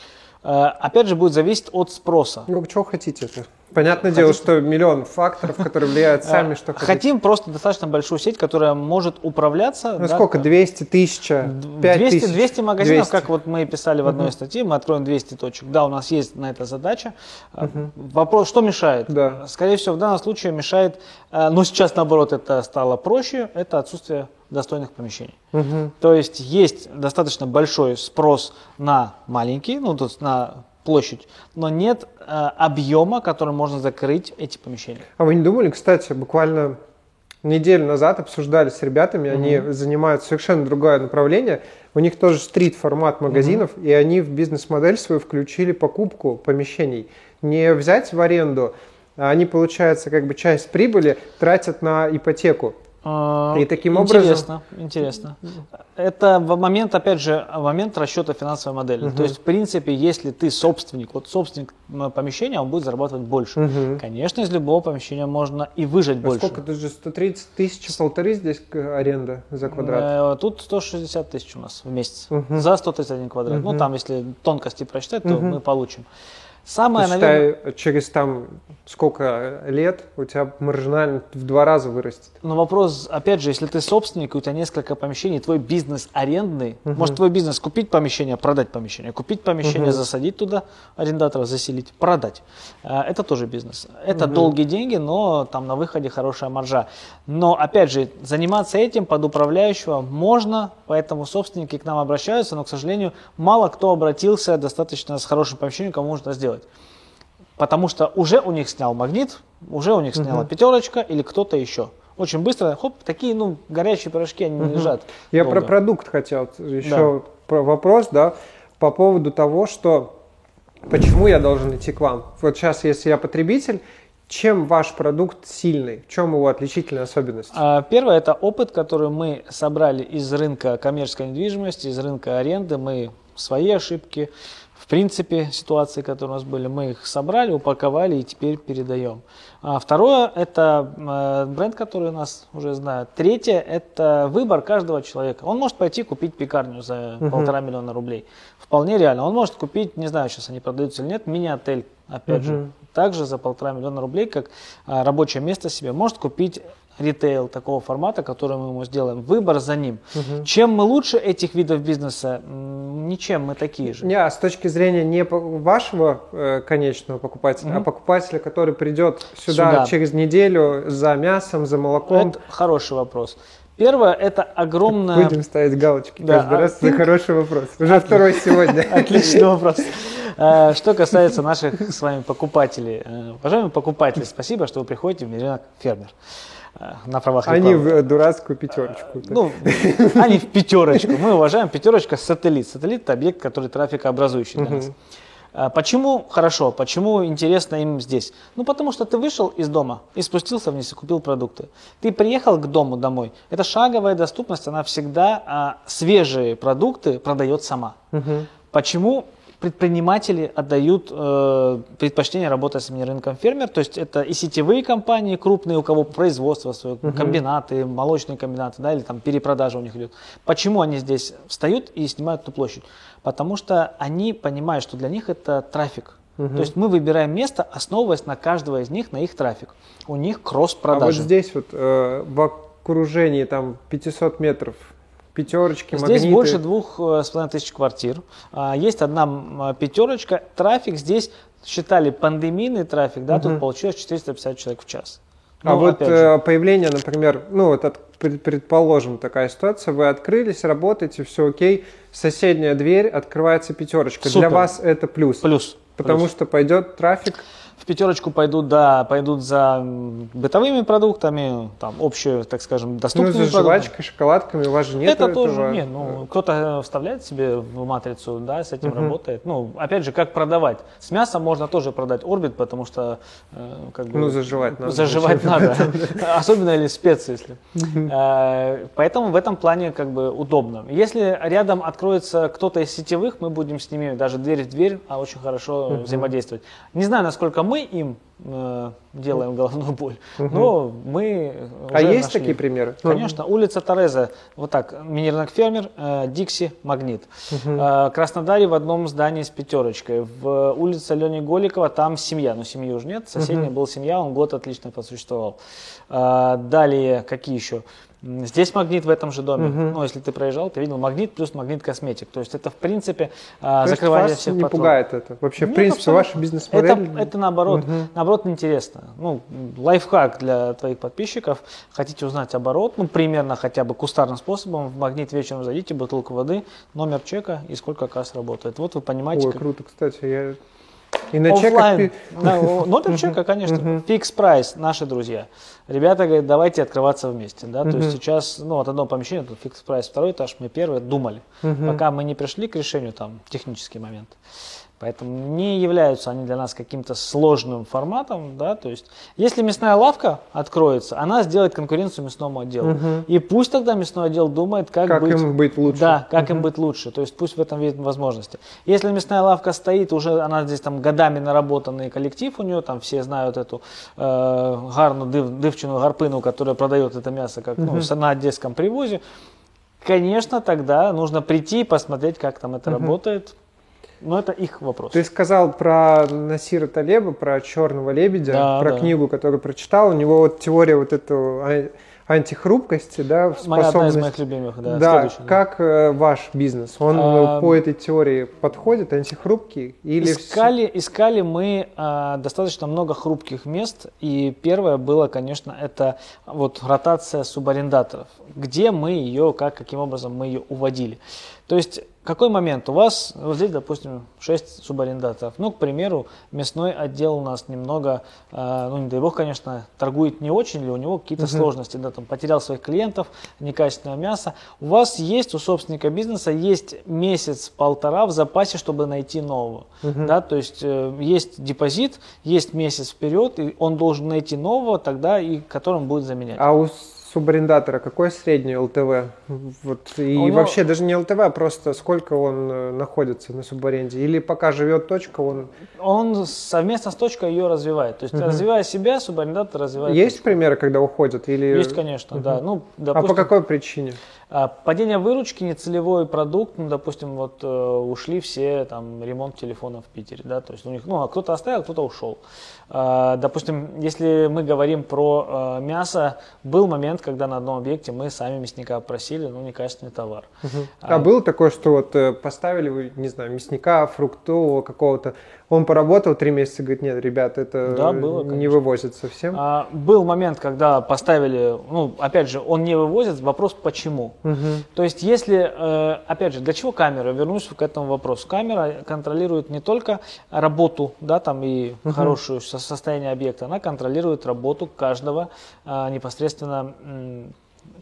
Э, опять же, будет зависеть от спроса. Ну, чего хотите-то? Понятное дело, что миллион факторов, которые влияют сами, что хотите. Хотим просто достаточно большую сеть, которая может управляться. Ну да, сколько? 200 тысяч? 5 200, 200 магазинов, 200. как вот мы писали в одной uh-huh. статье, мы откроем 200 точек. Да, у нас есть на это задача. Uh-huh. Вопрос, что мешает? Да. Скорее всего, в данном случае мешает, э, но сейчас наоборот это стало проще, это отсутствие достойных помещений. Угу. То есть есть достаточно большой спрос на маленькие, ну, то есть на площадь, но нет э, объема, которым можно закрыть эти помещения. А вы не думали, кстати, буквально неделю назад обсуждали с ребятами, они mm занимают совершенно другое направление. У них тоже стрит-формат магазинов, mm и они в бизнес-модель свою включили покупку помещений. Не взять в аренду, а они, получается, как бы часть прибыли тратят на ипотеку. А, и таким образом... Интересно, интересно. Это момент, опять же, момент расчета финансовой модели. Угу. То есть, в принципе, если ты собственник, вот собственник помещения, он будет зарабатывать больше. Угу. Конечно, из любого помещения можно и выжать а больше. сколько? Это же 130 тысяч, полторы здесь аренда за квадрат? Э, тут 160 тысяч у нас в месяц. Угу. За 131 квадрат. Угу. Ну, там, если тонкости просчитать, то угу. мы получим. Самое, Считай, наверное... через там сколько лет у тебя маржинально в два раза вырастет. Но вопрос, опять же, если ты собственник, у тебя несколько помещений, твой бизнес арендный, угу. может твой бизнес купить помещение, продать помещение, купить помещение, угу. засадить туда арендатора, заселить, продать. А, это тоже бизнес. Это угу. долгие деньги, но там на выходе хорошая маржа. Но, опять же, заниматься этим под управляющего можно, поэтому собственники к нам обращаются, но, к сожалению, мало кто обратился достаточно с хорошим помещением, кому можно сделать делать. Потому что уже у них снял магнит, уже у них сняла угу. пятерочка или кто-то еще. Очень быстро, хоп, такие, ну, горячие пирожки, они угу. лежат. Я долго. про продукт хотел еще да. про вопрос, да, по поводу того, что почему я должен идти к вам. Вот сейчас, если я потребитель, чем ваш продукт сильный? В чем его отличительная особенность? А, первое – это опыт, который мы собрали из рынка коммерческой недвижимости, из рынка аренды. Мы свои ошибки, принципе, ситуации, которые у нас были, мы их собрали, упаковали и теперь передаем. А второе – это э, бренд, который нас уже знают. Третье – это выбор каждого человека. Он может пойти купить пекарню за uh-huh. полтора миллиона рублей. Вполне реально. Он может купить, не знаю, сейчас они продаются или нет, мини-отель, опять uh-huh. же, также за полтора миллиона рублей, как а, рабочее место себе. Может купить ритейл такого формата, который мы ему сделаем. Выбор за ним. Угу. Чем мы лучше этих видов бизнеса? Ничем, мы такие же. Не, а с точки зрения не вашего э, конечного покупателя, угу. а покупателя, который придет сюда, сюда через неделю за мясом, за молоком. Это хороший вопрос. Первое – это огромное... Будем ставить галочки да, каждый а раз за хороший вопрос. Уже От... второй сегодня. Отличный вопрос. Э, что касается наших с вами покупателей. Э, уважаемые покупатели, спасибо, что вы приходите в рынок фермер. Э, на правах рекламы. Они в дурацкую пятерочку. Ну, они в пятерочку. Мы уважаем пятерочка сателлит. Сателлит – это объект, который трафикообразующий для нас. А почему хорошо, почему интересно им здесь? Ну, потому что ты вышел из дома и спустился вниз и купил продукты. Ты приехал к дому домой. Это шаговая доступность, она всегда а, свежие продукты продает сама. Угу. Почему предприниматели отдают э, предпочтение работать с рынком фермер, то есть это и сетевые компании крупные, у кого производство свое, uh-huh. комбинаты, молочные комбинаты, да, или там перепродажа у них идет. Почему они здесь встают и снимают эту площадь? Потому что они понимают, что для них это трафик. Uh-huh. То есть мы выбираем место, основываясь на каждого из них, на их трафик. У них кросс-продажи. А вот здесь вот э, в окружении там 500 метров пятерочки, Здесь магниты. больше двух э, с половиной тысяч квартир. А, есть одна пятерочка. Трафик здесь считали пандемийный трафик, да, угу. тут получилось 450 человек в час. А ну, вот э, появление, например, ну вот от, предположим такая ситуация, вы открылись, работаете, все окей, соседняя дверь, открывается пятерочка. Супер. Для вас это плюс. Плюс. Потому плюс. что пойдет трафик в пятерочку пойдут, да, пойдут за бытовыми продуктами, там, общие, так скажем, доступными ну, за жвачкой, шоколадками, у вас же нет Это этого. тоже, нет, ну, кто-то вставляет себе в матрицу, да, с этим uh-huh. работает. Ну, опять же, как продавать. С мясом можно тоже продать орбит, потому что, э, как бы... Ну, заживать надо. Заживать надо, особенно или специи, если. Э, поэтому в этом плане, как бы, удобно. Если рядом откроется кто-то из сетевых, мы будем с ними даже дверь в дверь, а очень хорошо взаимодействовать. Не знаю, насколько мы им э, делаем головную боль. Но мы А есть нашли. такие примеры? Конечно, улица Тореза, вот так, мини-рынок фермер, э, Дикси, Магнит. Э, Краснодаре в одном здании с пятерочкой. В улице Лени Голикова там семья, но семьи уже нет, соседняя была семья, он год отлично просуществовал. Э, Далее, какие еще? Здесь магнит в этом же доме. Ну, если ты проезжал, ты видел магнит плюс магнит косметик. То есть это, в принципе, а, То закрывание вас всех не патрулей. пугает это? Вообще, в Нет, принципе, ваша бизнес-модель... Это, это наоборот, наоборот интересно. Ну, лайфхак для твоих подписчиков. Хотите узнать оборот, ну, примерно хотя бы кустарным способом, в магнит вечером зайдите, бутылку воды, номер чека и сколько касс работает. Вот вы понимаете, Ой, как- круто, кстати. Я... И на чеках... Оффлайн. пи- Да, о, номер чека, конечно. Fix Price, наши друзья. Ребята говорят, давайте открываться вместе. Да? То есть сейчас, ну, от одного помещения, тут Fix Price, второй этаж, мы первые думали. Пока мы не пришли к решению, там, технический момент. Поэтому не являются они для нас каким-то сложным форматом, да, то есть если мясная лавка откроется, она сделает конкуренцию мясному отделу. И пусть тогда мясной отдел думает, как, Как быть, им быть лучше. да, как им быть лучше. То есть пусть в этом видят возможности. Если мясная лавка стоит, уже она здесь там годами наработанный коллектив у нее, там все знают эту э, гарну див, дивчину гарпину, которая продает это мясо как ну, с- на одесском привозе. Конечно, тогда нужно прийти и посмотреть, как там это работает. Но это их вопрос. Ты сказал про Насира Талеба, про черного лебедя, Да, про да. книгу, которую прочитал. У него вот теория вот эту а- антихрупкости, да, Моя одна из способность- моих любимых, да. Да, как э, ваш бизнес? Он э, А, по этой теории подходит, антихрупкий? Или Искали, искали мы а, достаточно много хрупких мест, и первое было, конечно, это вот ротация субарендаторов. Где мы ее, как, каким образом мы ее уводили. То есть, какой момент? У вас, вот здесь, допустим, 6 субарендаторов. Ну, к примеру, мясной отдел у нас немного, а, ну, не дай бог, конечно, торгует не очень, или у него какие-то сложности, да, там, потерял своих клиентов, некачественное мясо. У вас есть, у собственника бизнеса, есть месяц-полтора в запасе, чтобы найти нового. Да, то есть э, есть депозит, есть месяц вперед, и он должен найти нового тогда, и которым будет заменять. А у субарендатора какой средний ЛТВ? Вот, и У него- вообще даже не ЛТВ, а просто сколько он э, находится на субаренде? Или пока живет точка, он... Он совместно с точкой ее развивает. То есть, развивая себя, субарендатор развивает Есть точку. примеры, когда уходят? Или... Есть, конечно, да. Ну, А допустим, по какой причине? А, Падение выручки, нецелевой продукт, ну, допустим, вот э, ушли все, там, ремонт телефона в Питере, да, то есть у них, ну, а кто-то оставил, кто-то ушел. А, допустим, если мы говорим про э, мясо, был момент, когда на одном объекте мы сами мясника просили, ну, некачественный товар. А, было такое, что вот э, поставили вы, не знаю, мясника, фруктового какого-то, он поработал три месяца, говорит, нет, ребят, это Да, было, не вывозит совсем. А, был момент, когда поставили, ну, опять же, он не вывозит, вопрос почему. Мгм. То есть, если, э, опять же, для чего камера? Вернусь к этому вопросу. Камера контролирует не только работу, да, там и хорошее со- состояние объекта, она контролирует работу каждого а, непосредственно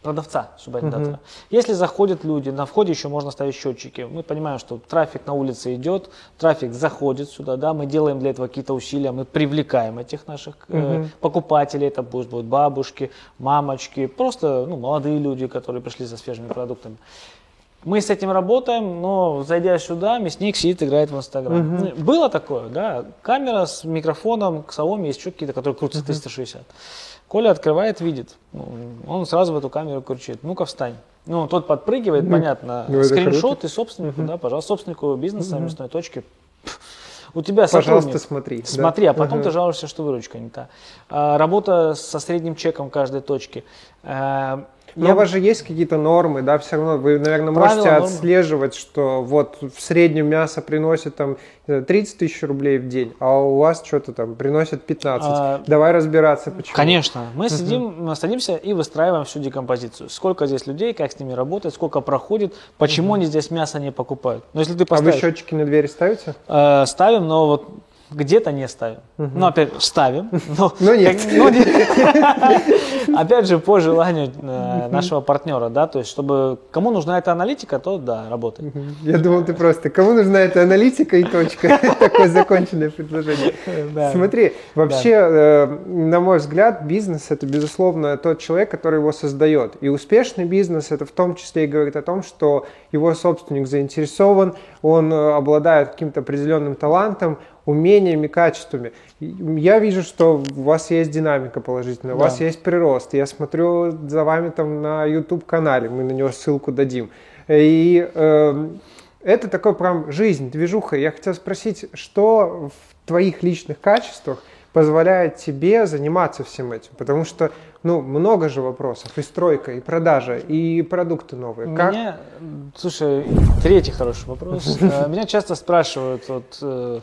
продавца субарендатора. Если заходят люди, на входе еще можно ставить счетчики. Мы понимаем, что трафик на улице идет, трафик заходит сюда, да, мы делаем для этого какие-то усилия, мы привлекаем этих наших э, покупателей, это пусть будут бабушки, мамочки, просто ну, молодые люди, которые пришли за свежими продуктами. Мы с этим работаем, но зайдя сюда, мясник сидит, играет в Инстаграм. Ну, Было такое, да. Камера с микрофоном, к Xiaomi есть еще какие-то, которые крутятся 360. Коля открывает, видит. Ну, Он сразу в эту камеру кричит, ну-ка встань. Ну, тот подпрыгивает, понятно. ну, Скриншот и собственнику, да, пожалуйста, собственнику бизнеса, мясной точки. У тебя Пожалуйста, сотрудник. смотри. да. Смотри, а потом Ага. ты жалуешься, что выручка не та. А, работа со средним чеком каждой точки. А, Но я- у вас же есть какие-то нормы, да, все равно вы, наверное, Правила, можете нормы. отслеживать, что вот в среднем мясо приносит там не знаю, 30 тысяч рублей в день, а у вас что-то там приносит 15. А, Давай разбираться, почему. Конечно. Мы сидим, садимся и выстраиваем всю декомпозицию. Сколько здесь людей, как с ними работать, сколько проходит, почему они здесь мясо не покупают. Но если ты А вы поставишь, счетчики на двери ставите? э, ставим, но вот где-то не ставим. Ну, опять ставим, но, Но нет. как- но не- опять же, по желанию э, нашего партнера, да, то есть, чтобы кому нужна эта аналитика, то да, работает. Я думал, ты просто, кому нужна эта аналитика и точка? Такое законченное предложение. Да. Смотри, вообще, э, на мой взгляд, бизнес это, безусловно, тот человек, который его создает. И успешный бизнес это в том числе и говорит о том, что его собственник заинтересован, он э, обладает каким-то определенным талантом, умениями, качествами. Я вижу, что у вас есть динамика положительная, у вас есть прирост. Я смотрю за вами там на YouTube-канале, мы на него ссылку дадим. И э, это такой прям жизнь, движуха. Я хотел спросить, что в твоих личных качествах позволяет тебе заниматься всем этим? Потому что, ну, много же вопросов, и стройка, и продажа, и продукты новые. Как? Меня, слушай, третий хороший вопрос. Э, меня часто спрашивают, вот, э,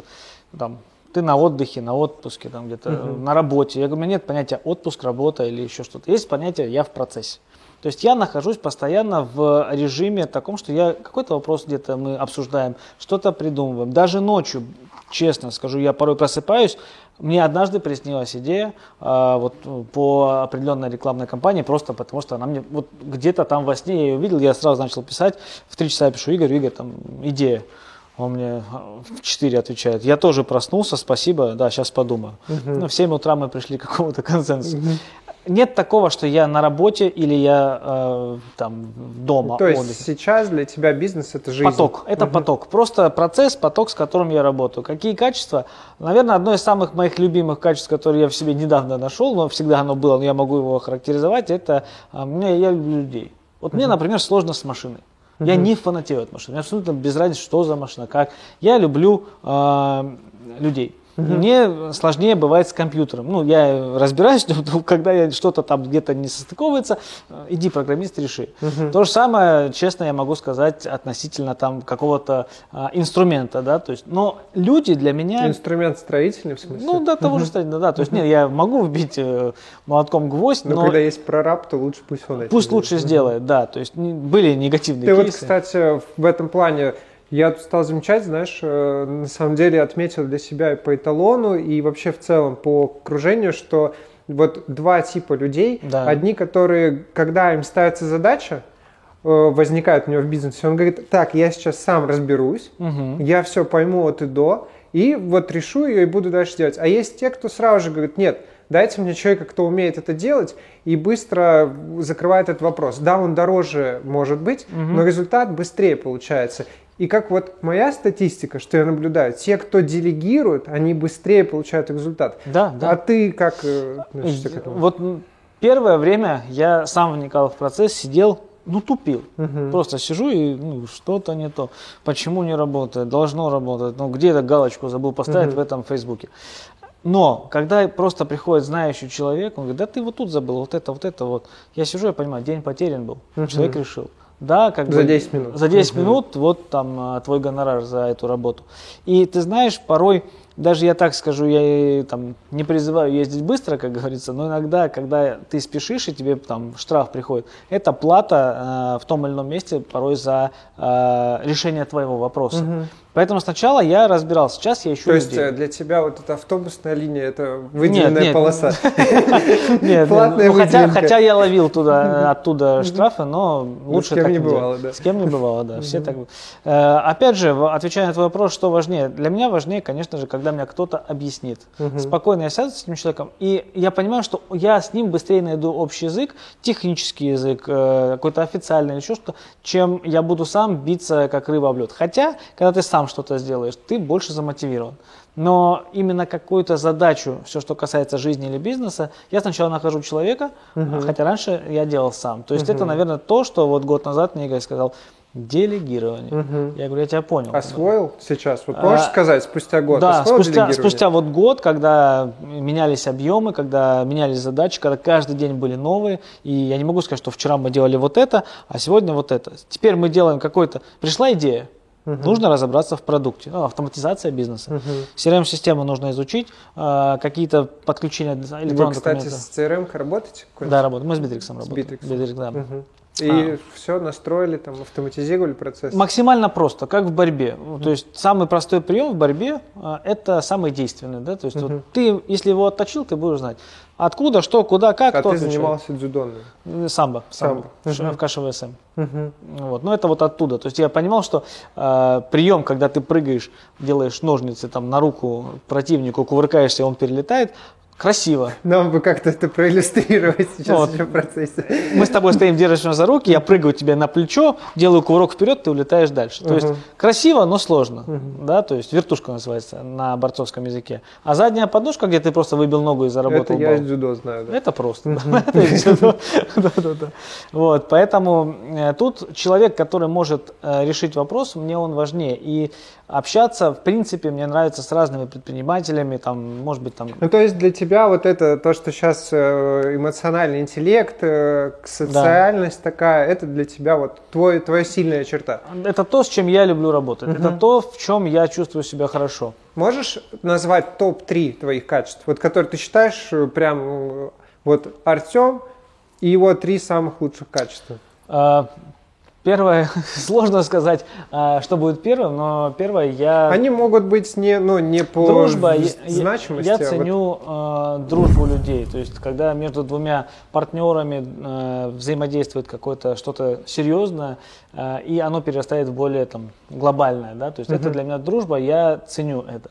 там, ты на отдыхе, на отпуске, там где-то uh-huh. на работе. Я говорю, у меня нет понятия отпуск, работа или еще что-то. Есть понятие я в процессе. То есть я нахожусь постоянно в режиме таком, что я какой-то вопрос где-то мы обсуждаем, что-то придумываем. Даже ночью, честно скажу, я порой просыпаюсь, мне однажды приснилась идея э, вот по определенной рекламной кампании, просто потому что она мне вот где-то там во сне я ее увидел, я сразу начал писать, в три часа я пишу, Игорь, Игорь, там идея. Он мне в 4 отвечает. Я тоже проснулся, спасибо, да, сейчас подумаю. Uh-huh. Ну, в 7 утра мы пришли к какому-то консенсусу. Uh-huh нет такого, что я на работе или я э, там дома. То есть сейчас для тебя бизнес это жизнь. Поток, это угу. поток, просто процесс, поток, с которым я работаю. Какие качества? Наверное, одно из самых моих любимых качеств, которые я в себе недавно нашел, но всегда оно было, но я могу его характеризовать, это э, я люблю людей. Вот угу. мне, например, сложно с машиной. Угу. Я не фанатею от машины, мне абсолютно без разницы, что за машина, как. Я люблю э, людей. Угу. Мне сложнее бывает с компьютером. Ну, я разбираюсь, когда я что-то там где-то не состыковывается, э, иди, программист, реши. Угу. То же самое, честно, я могу сказать относительно там какого-то а, инструмента, да, то есть, но люди для меня... Инструмент строительный, в смысле? Ну, да, того угу. же строительного, да, то есть, нет, я могу вбить э, молотком гвоздь, но... Но когда есть прораб, то лучше пусть он Пусть лучше сделает, да, то есть, были негативные Ты кейсы. вот, кстати, в этом плане я стал замечать, знаешь, э, на самом деле отметил для себя и по эталону, и вообще в целом по окружению, что вот два типа людей. Да. Одни, которые, когда им ставится задача, э, возникает у него в бизнесе, он говорит, так, я сейчас сам разберусь, угу. я все пойму от и до, и вот решу ее и буду дальше делать. А есть те, кто сразу же говорит, нет, дайте мне человека, кто умеет это делать, и быстро закрывает этот вопрос. Да, он дороже может быть, угу. но результат быстрее получается. И как вот моя статистика, что я наблюдаю, те, кто делегирует, они быстрее получают результат. Да, да. А ты как э, относишься к этому? Вот первое время я сам вникал в процесс, сидел, ну тупил. Угу. Просто сижу и ну, что-то не то. Почему не работает? Должно работать. Ну где-то галочку забыл поставить угу. в этом Фейсбуке. Но когда просто приходит знающий человек, он говорит, да ты вот тут забыл, вот это, вот это, вот. Я сижу, я понимаю, день потерян был. Угу. Человек решил. Да, как за бы, 10 минут. За 10 угу. минут, вот там а, твой гонорар за эту работу. И ты знаешь, порой, даже я так скажу, я там не призываю ездить быстро, как говорится, но иногда, когда ты спешишь и тебе там штраф приходит, это плата э, в том или ином месте порой за э, решение твоего вопроса. Угу. Поэтому сначала я разбирался, сейчас я ищу То есть э, для тебя вот эта автобусная линия, это выделенная нет, нет. полоса? Нет, ну, хотя я ловил туда, оттуда штрафы, но лучше так не бывало, да. С кем не бывало, да, все так. Э, опять же, отвечая на твой вопрос, что важнее? Для меня важнее, конечно же, когда мне кто-то объяснит. Спокойно я сяду с этим человеком, и я понимаю, что я с ним быстрее найду общий язык, технический язык, э, какой-то официальный или еще что-то, чем я буду сам биться, как рыба об лед. Хотя, когда ты сам сам что-то сделаешь, ты больше замотивирован. Но именно какую-то задачу, все, что касается жизни или бизнеса, я сначала нахожу человека, угу. хотя раньше я делал сам. То есть угу. это, наверное, то, что вот год назад мне Игорь сказал, делегирование. Угу. Я говорю, я тебя понял. Освоил да. сейчас? Вот можешь а, сказать, спустя год? Да, спустя, спустя вот год, когда менялись объемы, когда менялись задачи, когда каждый день были новые, и я не могу сказать, что вчера мы делали вот это, а сегодня вот это. Теперь мы делаем какой-то... Пришла идея, Угу. Нужно разобраться в продукте, ну, автоматизация бизнеса. Угу. CRM-систему нужно изучить, э, какие-то подключения электронных Вы, кстати, документов. с CRM работаете? Да, работаем. Мы с Bittrex работаем. Bittrex да. угу. И а. все настроили, там, автоматизировали процесс? Максимально просто, как в борьбе. Mm-hmm. То есть самый простой прием в борьбе а, это самый действенный. Да? То есть mm-hmm. вот ты, если его отточил, ты будешь знать, откуда, что, куда, как, а кто ты отвечает. занимался дзюдо? Самбо. Самбо. Mm-hmm. В КШВСМ. Mm-hmm. Вот. Но это вот оттуда. То есть я понимал, что э, прием, когда ты прыгаешь, делаешь ножницы там, на руку противнику, кувыркаешься, он перелетает, красиво. Нам бы как-то это проиллюстрировать сейчас Вот. еще в процессе. Мы с тобой стоим, держишься за руки, я прыгаю тебе на плечо, делаю кувырок вперед, ты улетаешь дальше. То есть Мгм. красиво, но сложно. Да, то есть вертушка называется на борцовском языке. А задняя подножка, где ты просто выбил ногу и Это заработал я балл. дзюдо знаю. да. Это просто. Это. Вот, поэтому э, тут человек, который может э, решить вопрос, мне он важнее. И общаться, в принципе, мне нравится с разными предпринимателями, там, может быть, там, Ну, то есть для тебя вот это, то, что сейчас эмоциональный интеллект, э, социальность такая, это для тебя вот твой, твоя сильная черта. это то, с чем я люблю работать. Это то, в чем я чувствую себя хорошо. Можешь назвать топ-3 твоих качеств, вот которые ты считаешь э, прям э, вот Артем и его три самых лучших качества? А, Первое, сложно сказать, а, что будет первым, но первое, я... Они могут быть не, ну, не по Дружба, я, значимости. я а вот- ценю э, дружбу людей, то есть когда между двумя партнерами э, взаимодействует какое-то что-то серьезное, э, и оно перерастает в более там, глобальное, да, то есть это для меня дружба, я ценю это.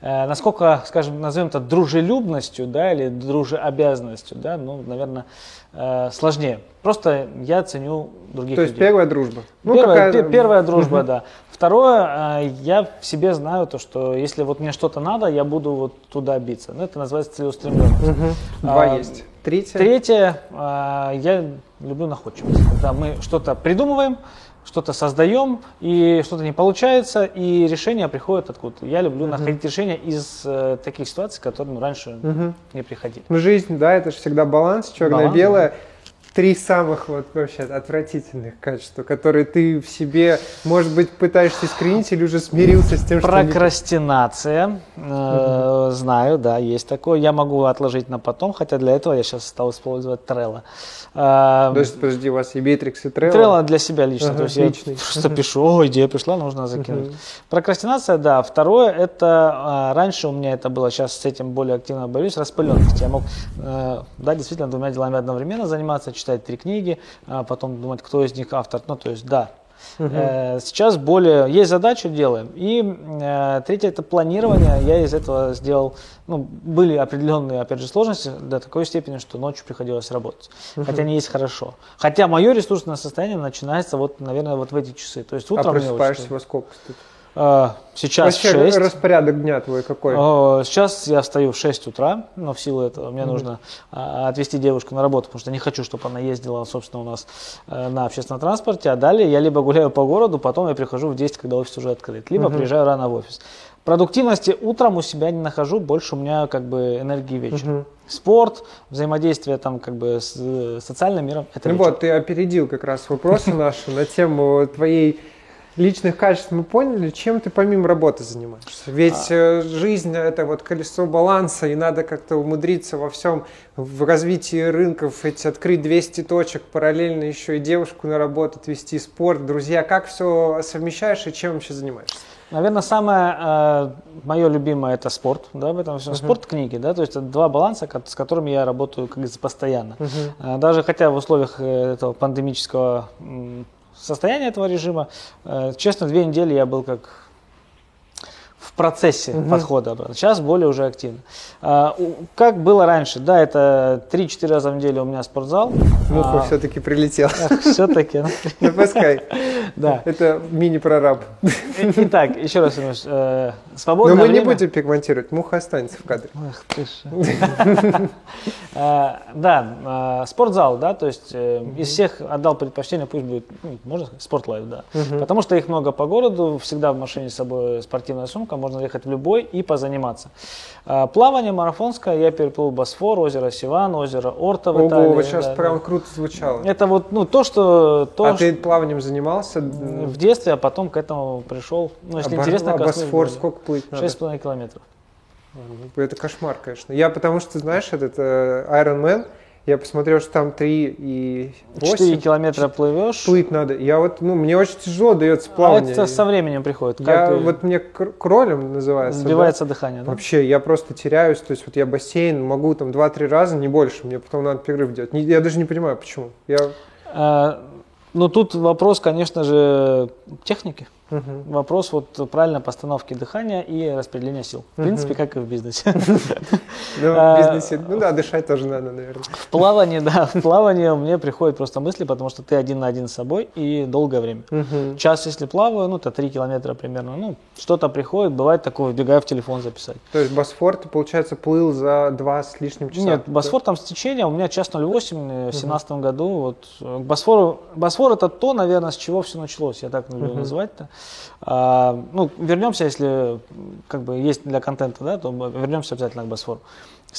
Э, насколько, скажем, назовем это дружелюбностью, да, или дружеобязанностью, да, ну, наверное, э, сложнее. Просто я ценю других То есть людей. первая дружба. Ну, первая, какая- пе- первая дружба, да. Второе, э, я в себе знаю то, что если вот мне что-то надо, я буду вот туда биться. Ну, это называется целеустремленность. Мгм. Два А, есть. Третье. Третье, э, я люблю находчивость. Когда мы что-то придумываем, что-то создаем, и что-то не получается, и решения приходят откуда-то. Я люблю находить решения из э, таких ситуаций, которые ну, раньше Мгм. не приходили. Ну, жизнь, да, это же всегда баланс, Баланс, черное-белое. Три самых вот вообще отвратительных качества, которые ты в себе, может быть, пытаешься искоренить или уже смирился с тем, что... Прокрастинация, э, знаю, да, есть такое. Я могу отложить на потом, хотя для этого я сейчас стал использовать Trello. Э, То есть, подожди, у вас и Битрикс, и Trello? Trello для себя лично, Ага, то есть я личный. просто пишу, о, идея пришла, нужно закинуть. Прокрастинация, да. Второе, это а, раньше у меня это было, сейчас с этим более активно борюсь, распыленность. Я мог, э, да, действительно двумя делами одновременно заниматься, читать три книги, а потом думать, кто из них автор. Ну, то есть, да. Э, Сейчас более есть задачу делаем. И э, третье это планирование. Я из этого сделал, ну, были определенные, опять же, сложности до такой степени, что ночью приходилось работать. Хотя не есть хорошо. Хотя мое ресурсное состояние начинается вот, наверное, вот в эти часы. То есть А утром очень просыпаешься во сколько, кстати? Э, Сейчас Вообще, 6. распорядок дня твой какой? Сейчас я встаю в 6 утра, но в силу этого мне нужно а, отвезти девушку на работу, потому что не хочу, чтобы она ездила, собственно, у нас э, на общественном транспорте, а далее я либо гуляю по городу, потом я прихожу в 10, когда офис уже открыт, либо приезжаю рано в офис. Продуктивности утром у себя не нахожу, больше у меня как бы энергии вечером. Спорт, взаимодействие там как бы с э, социальным миром, это Ну вечер. вот, ты опередил как раз вопросы наши на тему твоей личных качеств. Мы поняли, чем ты помимо работы занимаешься. Ведь э, жизнь – это вот колесо баланса, и надо как-то умудриться во всем, в развитии рынков, эти, открыть 200 точек, параллельно еще и девушку на работу отвести, спорт, друзья. Как все совмещаешь и чем вообще занимаешься? Наверное, самое мое любимое это спорт, да, в этом всем. Спорт, книги, да, то есть это два баланса, с которыми я работаю, как говорится, постоянно. А, Даже хотя в условиях э, этого пандемического м, состояния этого режима, э, честно, две недели я был как процессе подхода обратно. Сейчас более уже активно. А, Как было раньше, да, это 3-4 раза в неделю у меня спортзал. Муха А, все-таки прилетела. Все-таки, Ну, пускай. да. Это мини-прораб. Итак, еще раз, Илюш, э, Но свободное мы не будем пигментировать, муха останется в кадре. Ах ты ж. Э, Да, э, спортзал, да, то есть из всех отдал предпочтение, пусть будет, ну, можно сказать, спортлайф, да. Потому что их много по городу, всегда в машине с собой спортивная сумка, можно ехать в любой и позаниматься. Э, Плавание марафонское, я переплыл Босфор, озеро Сиван, озеро Орта в Ого, Италии. вот сейчас да, прям да. круто звучало. Это вот, ну, то, что... То, А что ты плаванием занимался? в детстве, а потом к этому пришел. Ну, если А интересно, а Босфор сколько плыть надо? Шесть с половиной километров. Это кошмар, конечно. Я потому что, знаешь, этот э, Iron Man, я посмотрел, что там 3 и 8. 4 километра плывешь. Плыть надо. Я вот, ну, мне очень тяжело дается А плавание. это со временем приходит. я, Как, э, вот мне кр- кролем называется. да? сбивается дыхание. да? Вообще, я просто теряюсь, то есть вот я бассейн могу там 2-3 раза, не больше, мне потом надо перерыв делать. Я даже не понимаю, почему. Я... А, Ну, тут вопрос, конечно же, техники. Угу. Вопрос вот правильной постановки дыхания и распределения сил. В угу. принципе, как и в бизнесе. Ну, в бизнесе, ну да, дышать тоже надо, наверное. В плавании, да, в плавании мне приходят просто мысли, потому что ты один на один с собой и долгое время. Час, если плаваю, ну, это 3 километра примерно, ну, что-то приходит, бывает такое, вбегаю в телефон записать. То есть Босфор, ты, получается, плыл за два с лишним часа? Нет, Босфор там с течением, у меня час 08 в семнадцатом году. Вот, Босфор, Босфор это то, наверное, с чего все началось, я так люблю называть-то. А, ну, вернемся, если как бы есть для контента, да, то вернемся обязательно к Босфору.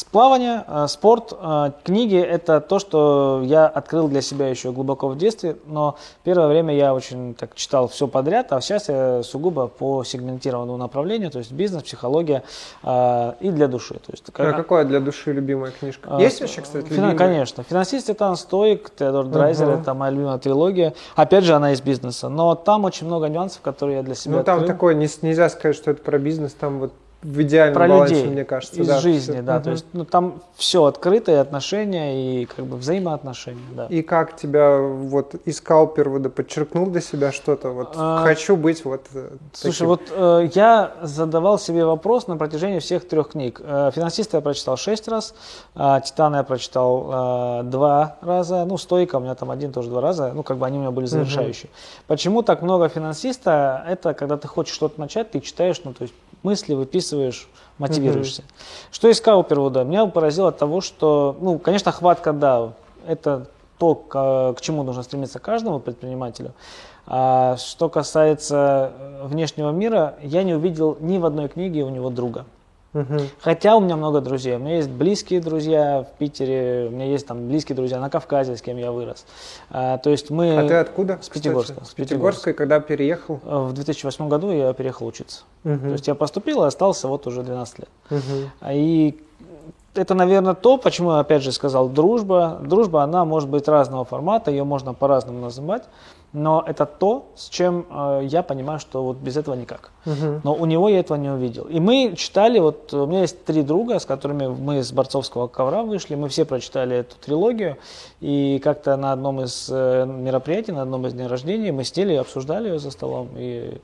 Плавание, э, спорт, э, книги – это то, что я открыл для себя еще глубоко в детстве, но первое время я очень так читал все подряд, а сейчас я сугубо по сегментированному направлению, то есть бизнес, психология э, и для души. То есть, как... А какая для души любимая книжка? А, есть вообще, кстати, любимая? Конечно. «Финансист» – это Стоик, Теодор Драйзер, uh-huh. это моя любимая трилогия. Опять же, она из бизнеса, но там очень много нюансов, которые я для себя Ну, там открыл. такое, нельзя сказать, что это про бизнес, там вот в идеальном про балансе, людей, мне кажется. Из да, жизни, все. да. Угу. То есть ну, там все открытые отношения и как бы взаимоотношения, да. И как тебя вот искал перевода, подчеркнул для себя что-то? Вот а, хочу быть вот э, Слушай, таким. вот э, я задавал себе вопрос на протяжении всех трех книг. Э, «Финансиста» я прочитал шесть раз, э, «Титана» я прочитал э, два раза, ну, «Стойка» у меня там один тоже два раза, ну, как бы они у меня были завершающие. Угу. Почему так много «Финансиста»? Это когда ты хочешь что-то начать, ты читаешь, ну, то есть мысли выписываешь, мотивируешься. Mm-hmm. Что из Каупервуда? Меня поразило от того, что, ну, конечно, хватка, да, это то, к, к чему нужно стремиться каждому предпринимателю. А что касается э, внешнего мира, я не увидел ни в одной книге у него друга. Угу. Хотя у меня много друзей. У меня есть близкие друзья в Питере, у меня есть там близкие друзья на Кавказе, с кем я вырос. А, то есть мы... А ты откуда? С Пятигорска. С Пятигорска, и когда переехал? В 2008 году я переехал учиться. Угу. То есть я поступил и остался вот уже 12 лет. Угу. И это, наверное, то, почему я опять же сказал дружба. Дружба, она может быть разного формата, ее можно по-разному называть но это то, с чем э, я понимаю, что вот без этого никак. Угу. Но у него я этого не увидел. И мы читали, вот у меня есть три друга, с которыми мы с борцовского ковра вышли, мы все прочитали эту трилогию, и как-то на одном из э, мероприятий, на одном из дней рождения мы сидели обсуждали ее за столом, и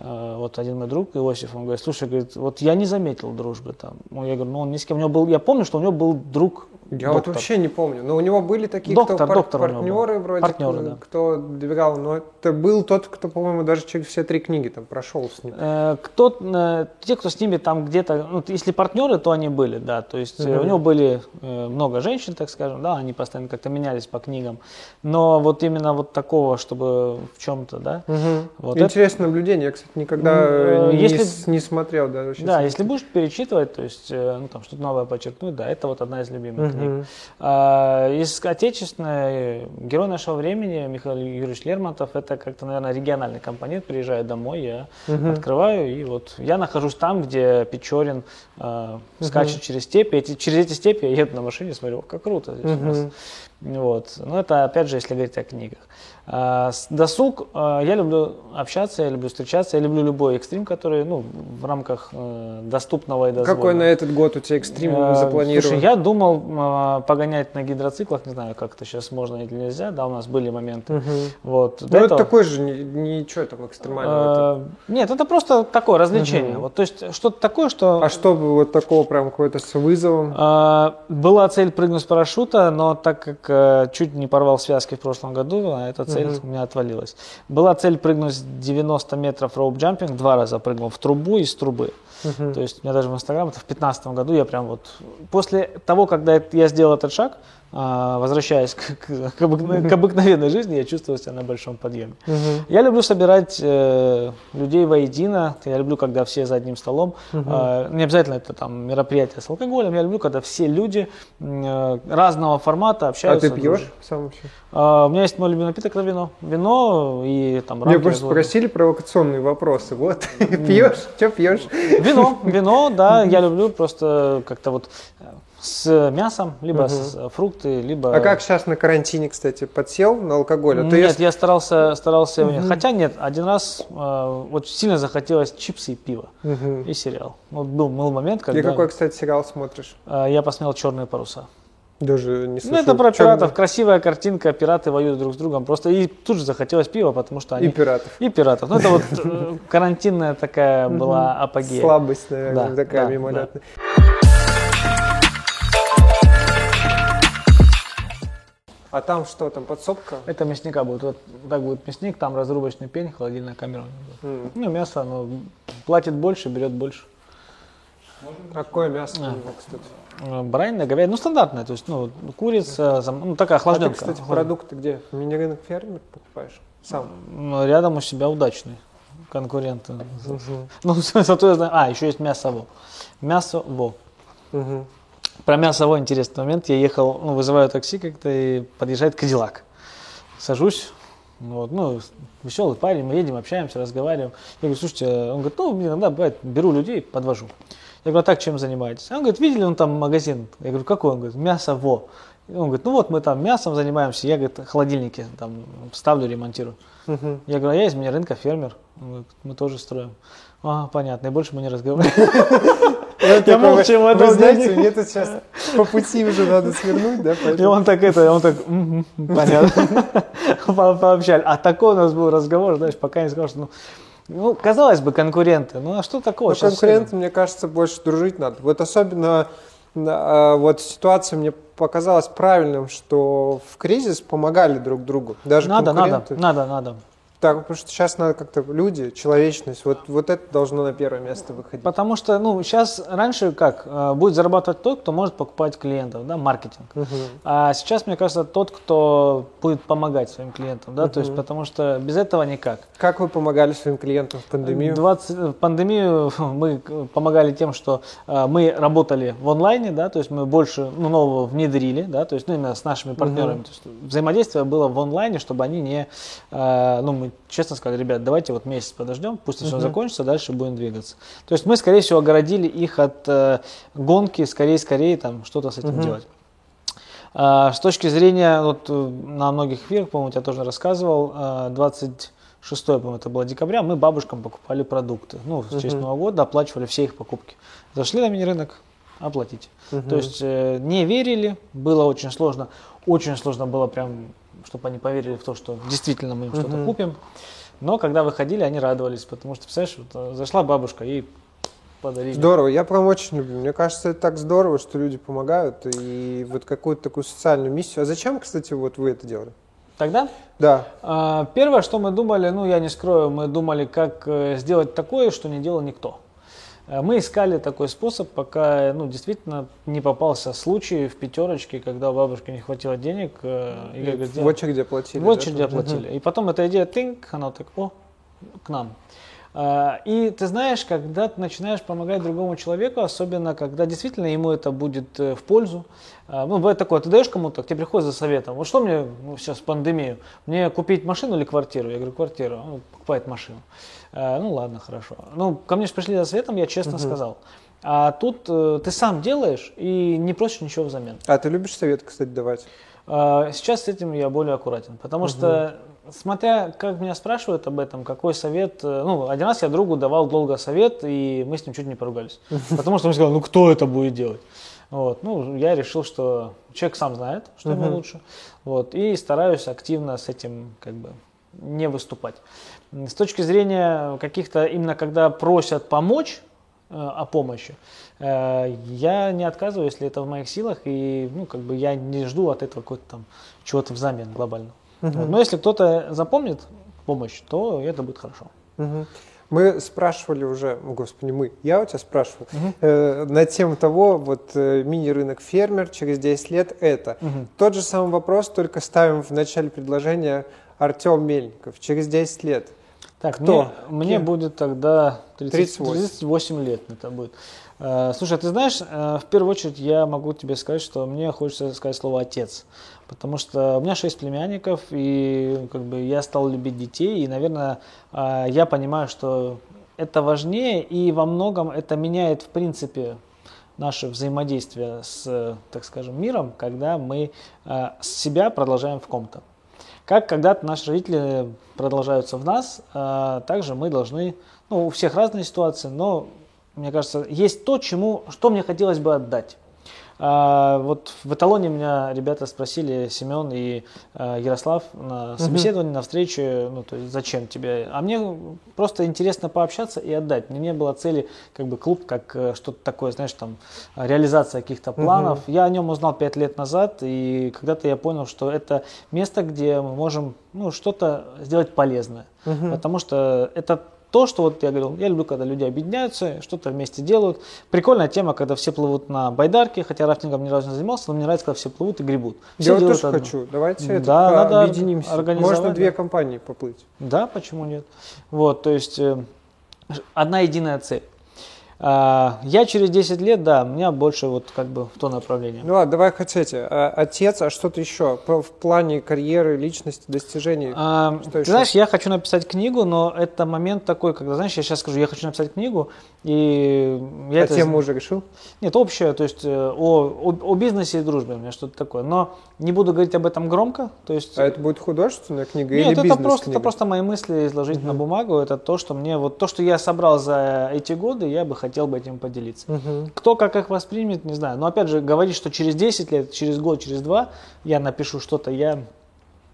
э, вот один мой друг, Иосиф, он говорит, слушай, говорит, вот я не заметил дружбы там. Ну, я говорю, ну он ни с кем, у него был, я помню, что у него был друг я доктор. вот вообще не помню. Но у него были такие, доктор, кто доктор пар- партнеры вроде, партнеры, кто, да. кто двигал. Но это был тот, кто, по-моему, даже через все три книги там прошел с ним. Э, кто, э, те, кто с ними там где-то, ну, если партнеры, то они были, да. То есть угу. у него были э, много женщин, так скажем, да, они постоянно как-то менялись по книгам. Но вот именно вот такого, чтобы в чем-то, да. Угу. Вот Интересное это... наблюдение. Я, кстати, никогда э, не, если, не смотрел. Да, да если будешь перечитывать, то есть э, ну, там что-то новое подчеркнуть, да, это вот одна из любимых угу. Книг. А, из отечественной герой нашего времени Михаил Юрьевич Лермонтов, это как-то, наверное, региональный компонент, приезжаю домой, я угу. открываю, и вот я нахожусь там, где Печорин э, скачет угу. через степи, эти, через эти степи я еду на машине, смотрю, как круто здесь угу. у нас. Вот. Но это, опять же, если говорить о книгах. А, досуг, а, я люблю общаться, я люблю встречаться, я люблю любой экстрим, который ну, в рамках э, доступного и дозволенного. Какой на этот год у тебя экстрим а, запланирован? Слушай, я думал погонять на гидроциклах, не знаю, как это сейчас можно или нельзя, да, у нас были моменты. Угу. Вот. Ну, это такой же, ничего там экстремального. Нет, это просто такое развлечение. Угу. Вот, то есть что-то такое, что... А что вот такого прям какое-то с вызовом? Была цель прыгнуть с парашюта, но так как э, чуть не порвал связки в прошлом году, а эта цель угу. у меня отвалилась. Была цель прыгнуть 90 метров роуп-джампинг, два раза прыгнул в трубу и с трубы. Угу. То есть у меня даже в Инстаграм, это в 2015 году я прям вот, после того, когда я сделал этот шаг, возвращаясь к, к, к, обыкновенной жизни, я чувствую себя на большом подъеме. Угу. Я люблю собирать э, людей воедино, я люблю, когда все за одним столом. Угу. Э, не обязательно это там мероприятие с алкоголем, я люблю, когда все люди э, разного формата общаются. А ты пьешь сам вообще? Э, у меня есть мой любимый напиток, это вино. Вино и там Мне просто спросили провокационные вопросы. Вот, пьешь, что пьешь? Вино, вино, да, я люблю просто как-то вот с мясом, либо угу. с фрукты, либо... А как сейчас на карантине, кстати, подсел на алкоголь? А нет, я, я старался, старался... Угу. Хотя нет, один раз э, вот сильно захотелось чипсы и пиво. Угу. И сериал. Вот был, был момент, когда... Ты какой, кстати, сериал смотришь? Э, я посмотрел «Черные паруса». Даже не слышал. Ну, это про пиратов. Красивая картинка, пираты воюют друг с другом. Просто и тут же захотелось пива, потому что они... И пиратов. И пиратов. Ну, это вот э, карантинная такая была апогея. Слабость, наверное, такая мимолетная. А там что, там подсобка? Это мясника будет. Вот так будет мясник, там разрубочный пень, холодильная камера. у него будет. М. Ну, мясо, оно платит больше, берет больше. Какое мясо у А. него, кстати? Э, Баранина, говядина, ну, стандартная, то есть, ну, зам- ну, такая А ты, охлажденка. кстати, продукты где? Мини-рынок фермер покупаешь? Сам? М, Рядом у себя удачный конкурент. Ну, зато я знаю. А, еще есть мясо во. Мясо во. Мгм. Про мясо во интересный момент. Я ехал, ну, вызываю такси как-то, и подъезжает Кадиллак. Сажусь, вот, ну, веселый парень, мы едем, общаемся, разговариваем. Я говорю, слушайте, он говорит, ну, мне иногда бывает, беру людей, подвожу. Я говорю, а так чем занимаетесь? Он говорит, видели он там магазин? Я говорю, какой? Он говорит, мясо во. Он говорит, ну вот мы там мясом занимаемся, я, говорит, холодильники там ставлю, ремонтирую. Мгм. Я говорю, а я из меня рынка фермер. Он говорит, мы тоже строим. А, понятно, и больше мы не разговариваем. Я такой, молча ему отдал вы знаете, мне тут сейчас по пути уже надо свернуть, да? И он так это, он так, «Мгм, понятно. По- Пообщались. А такой у нас был разговор, знаешь, пока не сказал, что, ну, ну, казалось бы, конкуренты. Ну, а что такого? Ну, Щас конкурентам, мне кажется, больше дружить надо. Вот особенно а, вот ситуация мне показалась правильным, что в кризис помогали друг другу. Даже Надо, надо, конкуренты. надо, надо. Так, потому что сейчас надо как-то люди, человечность, вот, вот это должно на первое место выходить. Потому что, ну, сейчас, раньше как, э, будет зарабатывать тот, кто может покупать клиентов, да, маркетинг. Мгм. А сейчас, мне кажется, тот, кто будет помогать своим клиентам, да, то есть, потому что без этого никак. Как вы помогали своим клиентам в пандемию? 20, в пандемию мы помогали тем, что э, мы работали в онлайне, да, то есть мы больше ну, нового внедрили, да, то есть ну, именно с нашими партнерами. То есть взаимодействие было в онлайне, чтобы они не, э, ну мы честно сказали, ребят, давайте вот месяц подождем, пусть все закончится, дальше будем двигаться. То есть мы, скорее всего, огородили их от э, гонки, скорее-скорее там что-то с этим делать. А, С точки зрения, вот э, на многих эфирах, по-моему, я тоже рассказывал, э, 26 по-моему, это было декабря, мы бабушкам покупали продукты. Ну, в честь Нового года оплачивали все их покупки. Зашли на мини-рынок, оплатите. То есть э, не верили, было очень сложно. Очень сложно было прям, чтобы они поверили в то, что действительно мы им что-то купим. Но когда выходили, они радовались, потому что, представляешь, вот, э, зашла бабушка и подарили. Здорово, я прям очень люблю. Мне кажется, это так здорово, что люди помогают и вот какую-то такую социальную миссию. А зачем, кстати, вот вы это делали? Тогда Да. А, Первое, что мы думали, ну я не скрою, мы думали, как э, сделать такое, что не делал никто. Э, Мы искали такой способ, пока ну, действительно не попался случай в пятерочке, когда у бабушки не хватило денег. э, И, как в очереди оплатили. В очереди оплатили. И потом эта идея тынк, она так, о, к нам. А, И ты знаешь, когда ты начинаешь помогать другому человеку, особенно когда действительно ему это будет э, в пользу. А, Ну, бывает такое, ты даешь кому-то, к тебе приходит за советом. Вот что мне ну, сейчас пандемию? Мне купить машину или квартиру? Я говорю, квартиру. Он покупает машину. А, Ну, ладно, хорошо. Ну, ко мне же пришли за советом, я честно сказал. А тут э, ты сам делаешь и не просишь ничего взамен. А ты любишь совет, кстати, давать? А, Сейчас с этим я более аккуратен, потому что, смотря как меня спрашивают об этом, какой совет, э, ну, один раз я другу давал долго совет, и мы с ним чуть не поругались, потому что он сказал, ну, кто это будет делать? Вот, ну, я решил, что человек сам знает, что ему лучше, вот, и стараюсь активно с этим, как бы, не выступать. С точки зрения каких-то, именно когда просят помочь, о помощи. Э, Я не отказываю, если это в моих силах, и ну, как бы я не жду от этого какого-то там чего-то взамен глобально. Вот. Но если кто-то запомнит помощь, то это будет хорошо. Мгм. Мы спрашивали уже, о, господи, мы, я у тебя спрашивал, э, на тему того, вот э, мини-рынок фермер через 10 лет это. Тот же самый вопрос, только ставим в начале предложения Артем Мельников. Через 10 лет. Так, Кто? мне, мне будет тогда 30 38. 38 лет это будет. Э, Слушай, а ты знаешь, э, в первую очередь я могу тебе сказать, что мне хочется сказать слово отец. Потому что у меня шесть племянников, и как бы я стал любить детей, и, наверное, э, я понимаю, что это важнее, и во многом это меняет, в принципе, наше взаимодействие с, так скажем, миром, когда мы себя продолжаем в ком-то. Как когда-то наши родители продолжаются в нас, а, также мы должны, ну, у всех разные ситуации, но, мне кажется, есть то, чему, что мне хотелось бы отдать. А, вот в эталоне меня ребята спросили, Семен и а, Ярослав, на собеседовании, на встрече, ну, то есть зачем тебе? А мне просто интересно пообщаться и отдать. Мне не было цели, как бы клуб, как э, что-то такое, знаешь, там, реализация каких-то планов. Я о нем узнал пять лет назад, и когда-то я понял, что это место, где мы можем ну, что-то сделать полезное. Потому что это то, что вот я говорил, я люблю, когда люди объединяются, что-то вместе делают. Прикольная тема, когда все плывут на байдарке, хотя рафтингом ни разу не занимался, но мне нравится, когда все плывут и гребут. Все я вот тоже одно. хочу. Давайте да, это надо объединимся. Можно две компании поплыть. Да, почему нет? Вот, то есть э, одна единая цель. А, я через 10 лет, да, у меня больше вот как бы в то направление. Ну ладно, давай хотите. А, отец, а что-то еще в плане карьеры, личности, достижений? А, что ты еще? знаешь, я хочу написать книгу, но это момент такой, когда, знаешь, я сейчас скажу, я хочу написать книгу, и я а это... тему уже решил? Нет, общее, то есть э, о, о, о бизнесе и дружбе у меня что-то такое. Но не буду говорить об этом громко. То есть... А это будет художественная книга Нет, или это бизнес-книга? просто, это просто мои мысли изложить угу. на бумагу. Это то, что мне, вот то, что я собрал за эти годы, я бы хотел бы этим поделиться. Угу. Кто как их воспримет, не знаю. Но опять же, говорить, что через 10 лет, через год, через два я напишу что-то, я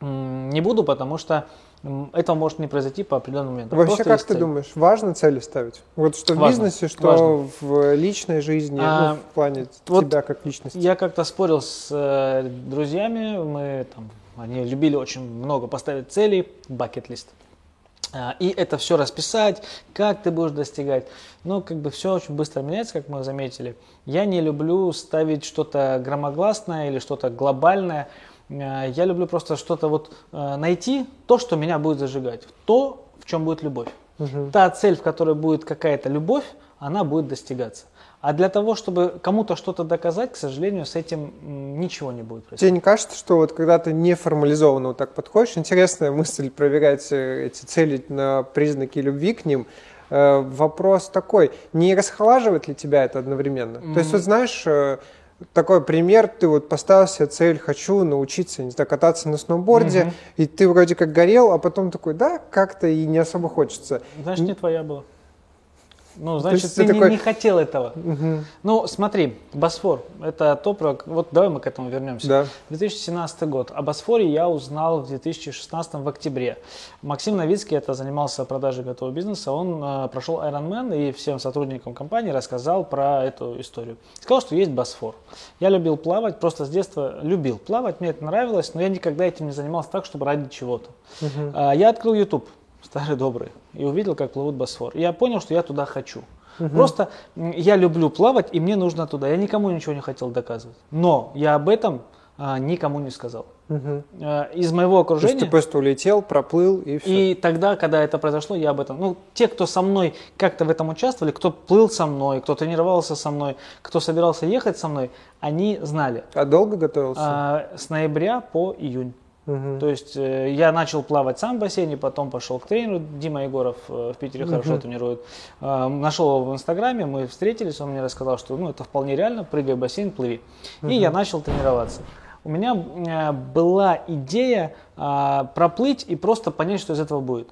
не буду, потому что этого может не произойти по определенным моментам. Вообще, Просто как ты цель. думаешь, важно цели ставить? Вот что важно, в бизнесе, что важно. в личной жизни, а, ну, в плане вот тебя как личности? Я как-то спорил с э, друзьями, мы там, они любили очень много поставить целей, бакет-лист. И это все расписать, как ты будешь достигать. Но как бы все очень быстро меняется, как мы заметили. Я не люблю ставить что-то громогласное или что-то глобальное. Э, я люблю просто что-то вот э, найти, то, что меня будет зажигать, то, в чем будет любовь. Угу. Та цель, в которой будет какая-то любовь, она будет достигаться. А для того, чтобы кому-то что-то доказать, к сожалению, с этим ничего не будет происходить. Тебе не кажется, что вот когда ты неформализованно вот так подходишь, интересная мысль проверять э, эти цели на признаки любви к ним, вопрос такой, не расхолаживает ли тебя это одновременно? Mm-hmm. То есть, вот знаешь, такой пример, ты вот поставил себе цель, хочу научиться, не знаю, кататься на сноуборде, угу. и ты вроде как горел, а потом такой, да, как-то и не особо хочется. Значит, не твоя была. Ну, значит, ты, ты такой... не, не хотел этого. Угу. Ну, смотри, Босфор, это то, про... Вот давай мы к этому вернемся. Да. 2017 год. О Босфоре я узнал в 2016 в октябре. Максим Новицкий, это занимался продажей готового бизнеса, он э, прошел Ironman и всем сотрудникам компании рассказал про эту историю. Сказал, что есть Босфор. Я любил плавать, просто с детства любил плавать, мне это нравилось, но я никогда этим не занимался так, чтобы ради чего-то. Угу. Э, я открыл YouTube старый добрый, и увидел, как плывут Босфор. И я понял, что я туда хочу. Угу. Просто я люблю плавать, и мне нужно туда. Я никому ничего не хотел доказывать. Но я об этом а, никому не сказал. Угу. А, из моего окружения. То есть ты просто улетел, проплыл и все. И тогда, когда это произошло, я об этом. Ну, те, кто со мной как-то в этом участвовали, кто плыл со мной, кто тренировался со мной, кто собирался ехать со мной, они знали. А долго готовился? А, с ноября по июнь. Угу. То есть э, я начал плавать сам в бассейне, потом пошел к тренеру, Дима Егоров э, в Питере угу. хорошо тренирует. Э, нашел его в Инстаграме, мы встретились, он мне рассказал, что ну, это вполне реально, прыгай в бассейн, плыви. Угу. И я начал тренироваться. У меня э, была идея э, проплыть и просто понять, что из этого будет.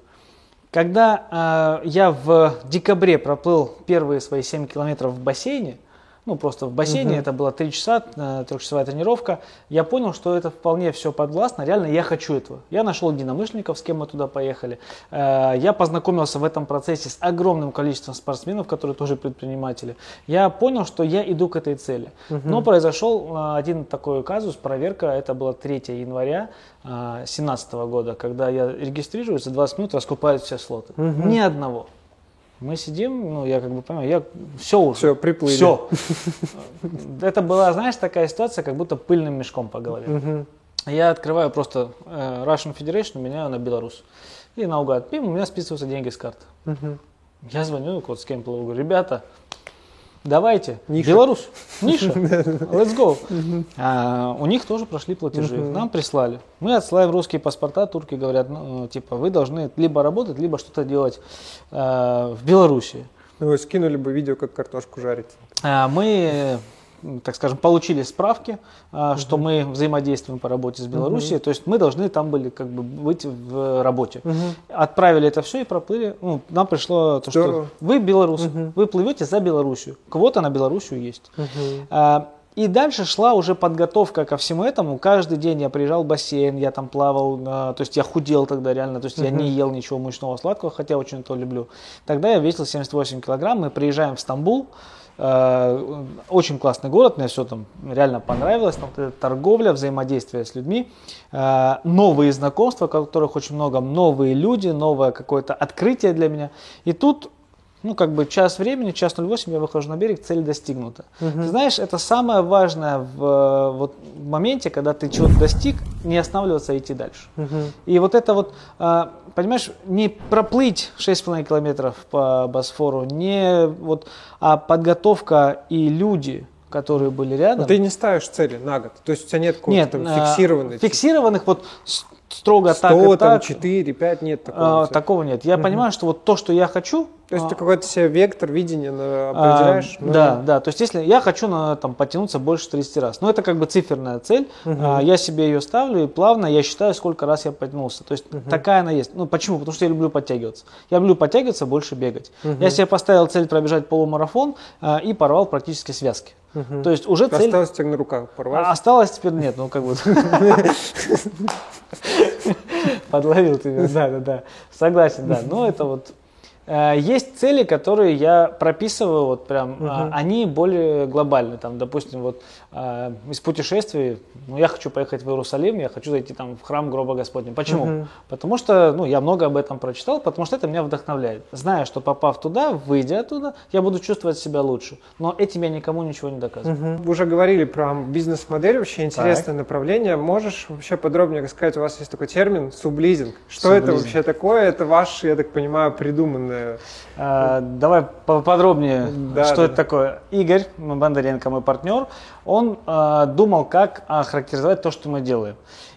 Когда э, я в декабре проплыл первые свои 7 километров в бассейне, ну, просто в бассейне, угу. это было 3 часа, э, трехчасовая тренировка. Я понял, что это вполне все подвластно, реально я хочу этого. Я нашел единомышленников, с кем мы туда поехали. Э, я познакомился в этом процессе с огромным количеством спортсменов, которые тоже предприниматели. Я понял, что я иду к этой цели. Угу. Но произошел э, один такой казус, проверка, это было 3 января 2017 года, когда я регистрируюсь, за 20 минут раскупают все слоты. Угу. Ни одного. Мы сидим, ну, я как бы понимаю, я все уже. Все, приплыли. Все. Это была, знаешь, такая ситуация, как будто пыльным мешком по голове. Я открываю просто э, Russian Federation, меняю на Беларусь. И наугад, пим, у меня списываются деньги с карты. Я звоню, вот с кем говорю, ребята, Давайте. Ниша. Беларусь. Ниша. Let's go. А, у них тоже прошли платежи. Нам прислали. Мы отсылаем русские паспорта. Турки говорят, ну, типа, вы должны либо работать, либо что-то делать э, в Беларуси. Вы скинули бы видео, как картошку жарить. А, мы так скажем, получили справки, угу. что мы взаимодействуем по работе с Белоруссией, угу. то есть мы должны там были как бы быть в работе. Угу. Отправили это все и проплыли. Ну, нам пришло то, что вы белорус, угу. вы плывете за Белоруссию. Квота на Белоруссию есть. Угу. И дальше шла уже подготовка ко всему этому. Каждый день я приезжал в бассейн, я там плавал, э, то есть я худел тогда реально, то есть uh-huh. я не ел ничего мучного, сладкого, хотя очень это люблю. Тогда я весил 78 килограмм, мы приезжаем в Стамбул, очень классный город, мне все там реально понравилось, там торговля, взаимодействие с людьми, э, новые знакомства, которых очень много, новые люди, новое какое-то открытие для меня. И тут ну, как бы час времени, час 08, я выхожу на берег, цель достигнута. Угу. Ты знаешь, это самое важное в, вот, в моменте, когда ты чего-то достиг, не останавливаться, а идти дальше. Угу. И вот это вот, а, понимаешь, не проплыть 6,5 километров по Босфору, не вот, а подготовка и люди, которые были рядом. Но ты не ставишь цели на год, то есть у тебя нет какого-то нет, фиксированных. Фиксированных вот строго 100, так и там, так. 4, 5, нет такого. А, такого нет. Я угу. понимаю, что вот то, что я хочу... То есть а, ты какой-то себе вектор видения определяешь? А, но... Да, да. То есть если я хочу на, там, потянуться больше 30 раз, ну это как бы циферная цель, угу. а, я себе ее ставлю и плавно я считаю, сколько раз я потянулся. То есть угу. такая она есть. Ну почему? Потому что я люблю подтягиваться. Я люблю подтягиваться, больше бегать. Угу. Я себе поставил цель пробежать полумарафон а, и порвал практически связки. Угу. То есть уже цель... Осталось тебе на руках порвать? А, осталось теперь нет, ну как бы... Подловил тебя, да, да, да. Согласен, да. Но это вот есть цели, которые я прописываю, вот прям, угу. они более глобальные. Там, допустим, вот э, из путешествий, ну, я хочу поехать в Иерусалим, я хочу зайти там в храм гроба Господня. Почему? Угу. Потому что, ну, я много об этом прочитал, потому что это меня вдохновляет. Зная, что попав туда, выйдя оттуда, я буду чувствовать себя лучше. Но этим я никому ничего не доказываю. Угу. Вы уже говорили про бизнес-модель, вообще интересное так. направление. Можешь вообще подробнее рассказать, у вас есть такой термин сублизинг. Что сублизинг. это вообще такое? Это ваш, я так понимаю, придуманный наверное. А, давай поподробнее, да, что да. это такое. Игорь Бондаренко, мой партнер, он а, думал, как охарактеризовать то, что мы делаем.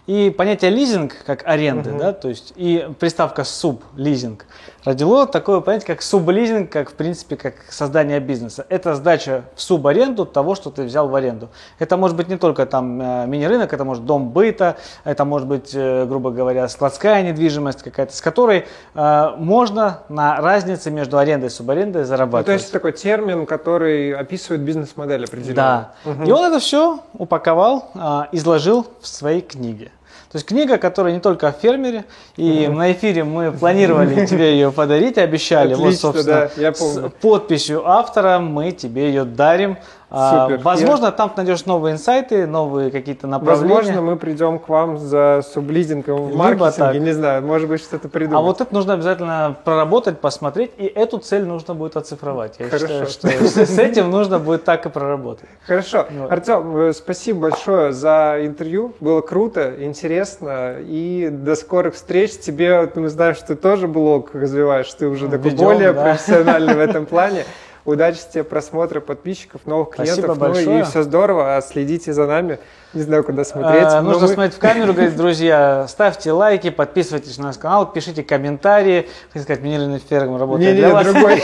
И понятие лизинг, как аренды, угу. да, то есть и приставка суб, лизинг, родило такое понятие, как сублизинг, как в принципе, как создание бизнеса. Это сдача в субаренду того, что ты взял в аренду. Это может быть не только там э, мини-рынок, это может дом быта, это может быть, э, грубо говоря, складская недвижимость какая-то, с которой э, можно на разнице между арендой и субарендой зарабатывать. Ну, то есть такой термин, который описывает бизнес-модель определенно. Да. Угу. И он это все упаковал, э, изложил в своей книге. То есть книга, которая не только о фермере, и mm-hmm. на эфире мы планировали тебе ее подарить, обещали. Отлично, вот, собственно, да, я помню. С подписью автора мы тебе ее дарим. А, Супер. Возможно, я... там ты найдешь новые инсайты, новые какие-то направления. Возможно, мы придем к вам за сублизингом в маркетинге, не знаю, может быть, что-то придумать. А вот это нужно обязательно проработать, посмотреть, и эту цель нужно будет оцифровать. Я Хорошо. считаю, что с этим нужно будет так и проработать. Хорошо. Артем, э, спасибо большое за интервью. Было круто, интересно, и до скорых встреч. Тебе, мы знаем, что ты тоже блог развиваешь, ты уже такой более профессиональный в этом плане. Удачи тебе, просмотра, подписчиков, новых клиентов. Спасибо большое. Ну и все здорово. А следите за нами. Не знаю, куда смотреть. А, нужно мы... смотреть в камеру, говорит, друзья, ставьте лайки, подписывайтесь на наш канал, пишите комментарии. Хотел сказать, минеральный ферм работает не, для не, вас. Другой.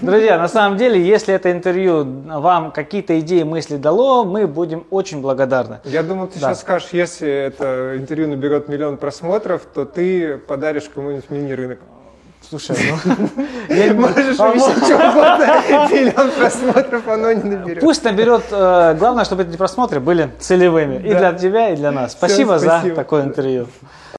Друзья, на самом деле, если это интервью вам какие-то идеи, мысли дало, мы будем очень благодарны. Я думал, ты да. сейчас скажешь, если это интервью наберет миллион просмотров, то ты подаришь кому-нибудь мини-рынок. Слушай, ну... Я Можешь обещать что угодно, миллион просмотров оно не наберет. Пусть наберет, э, главное, чтобы эти просмотры были целевыми. И для тебя, и для нас. Спасибо за такое интервью.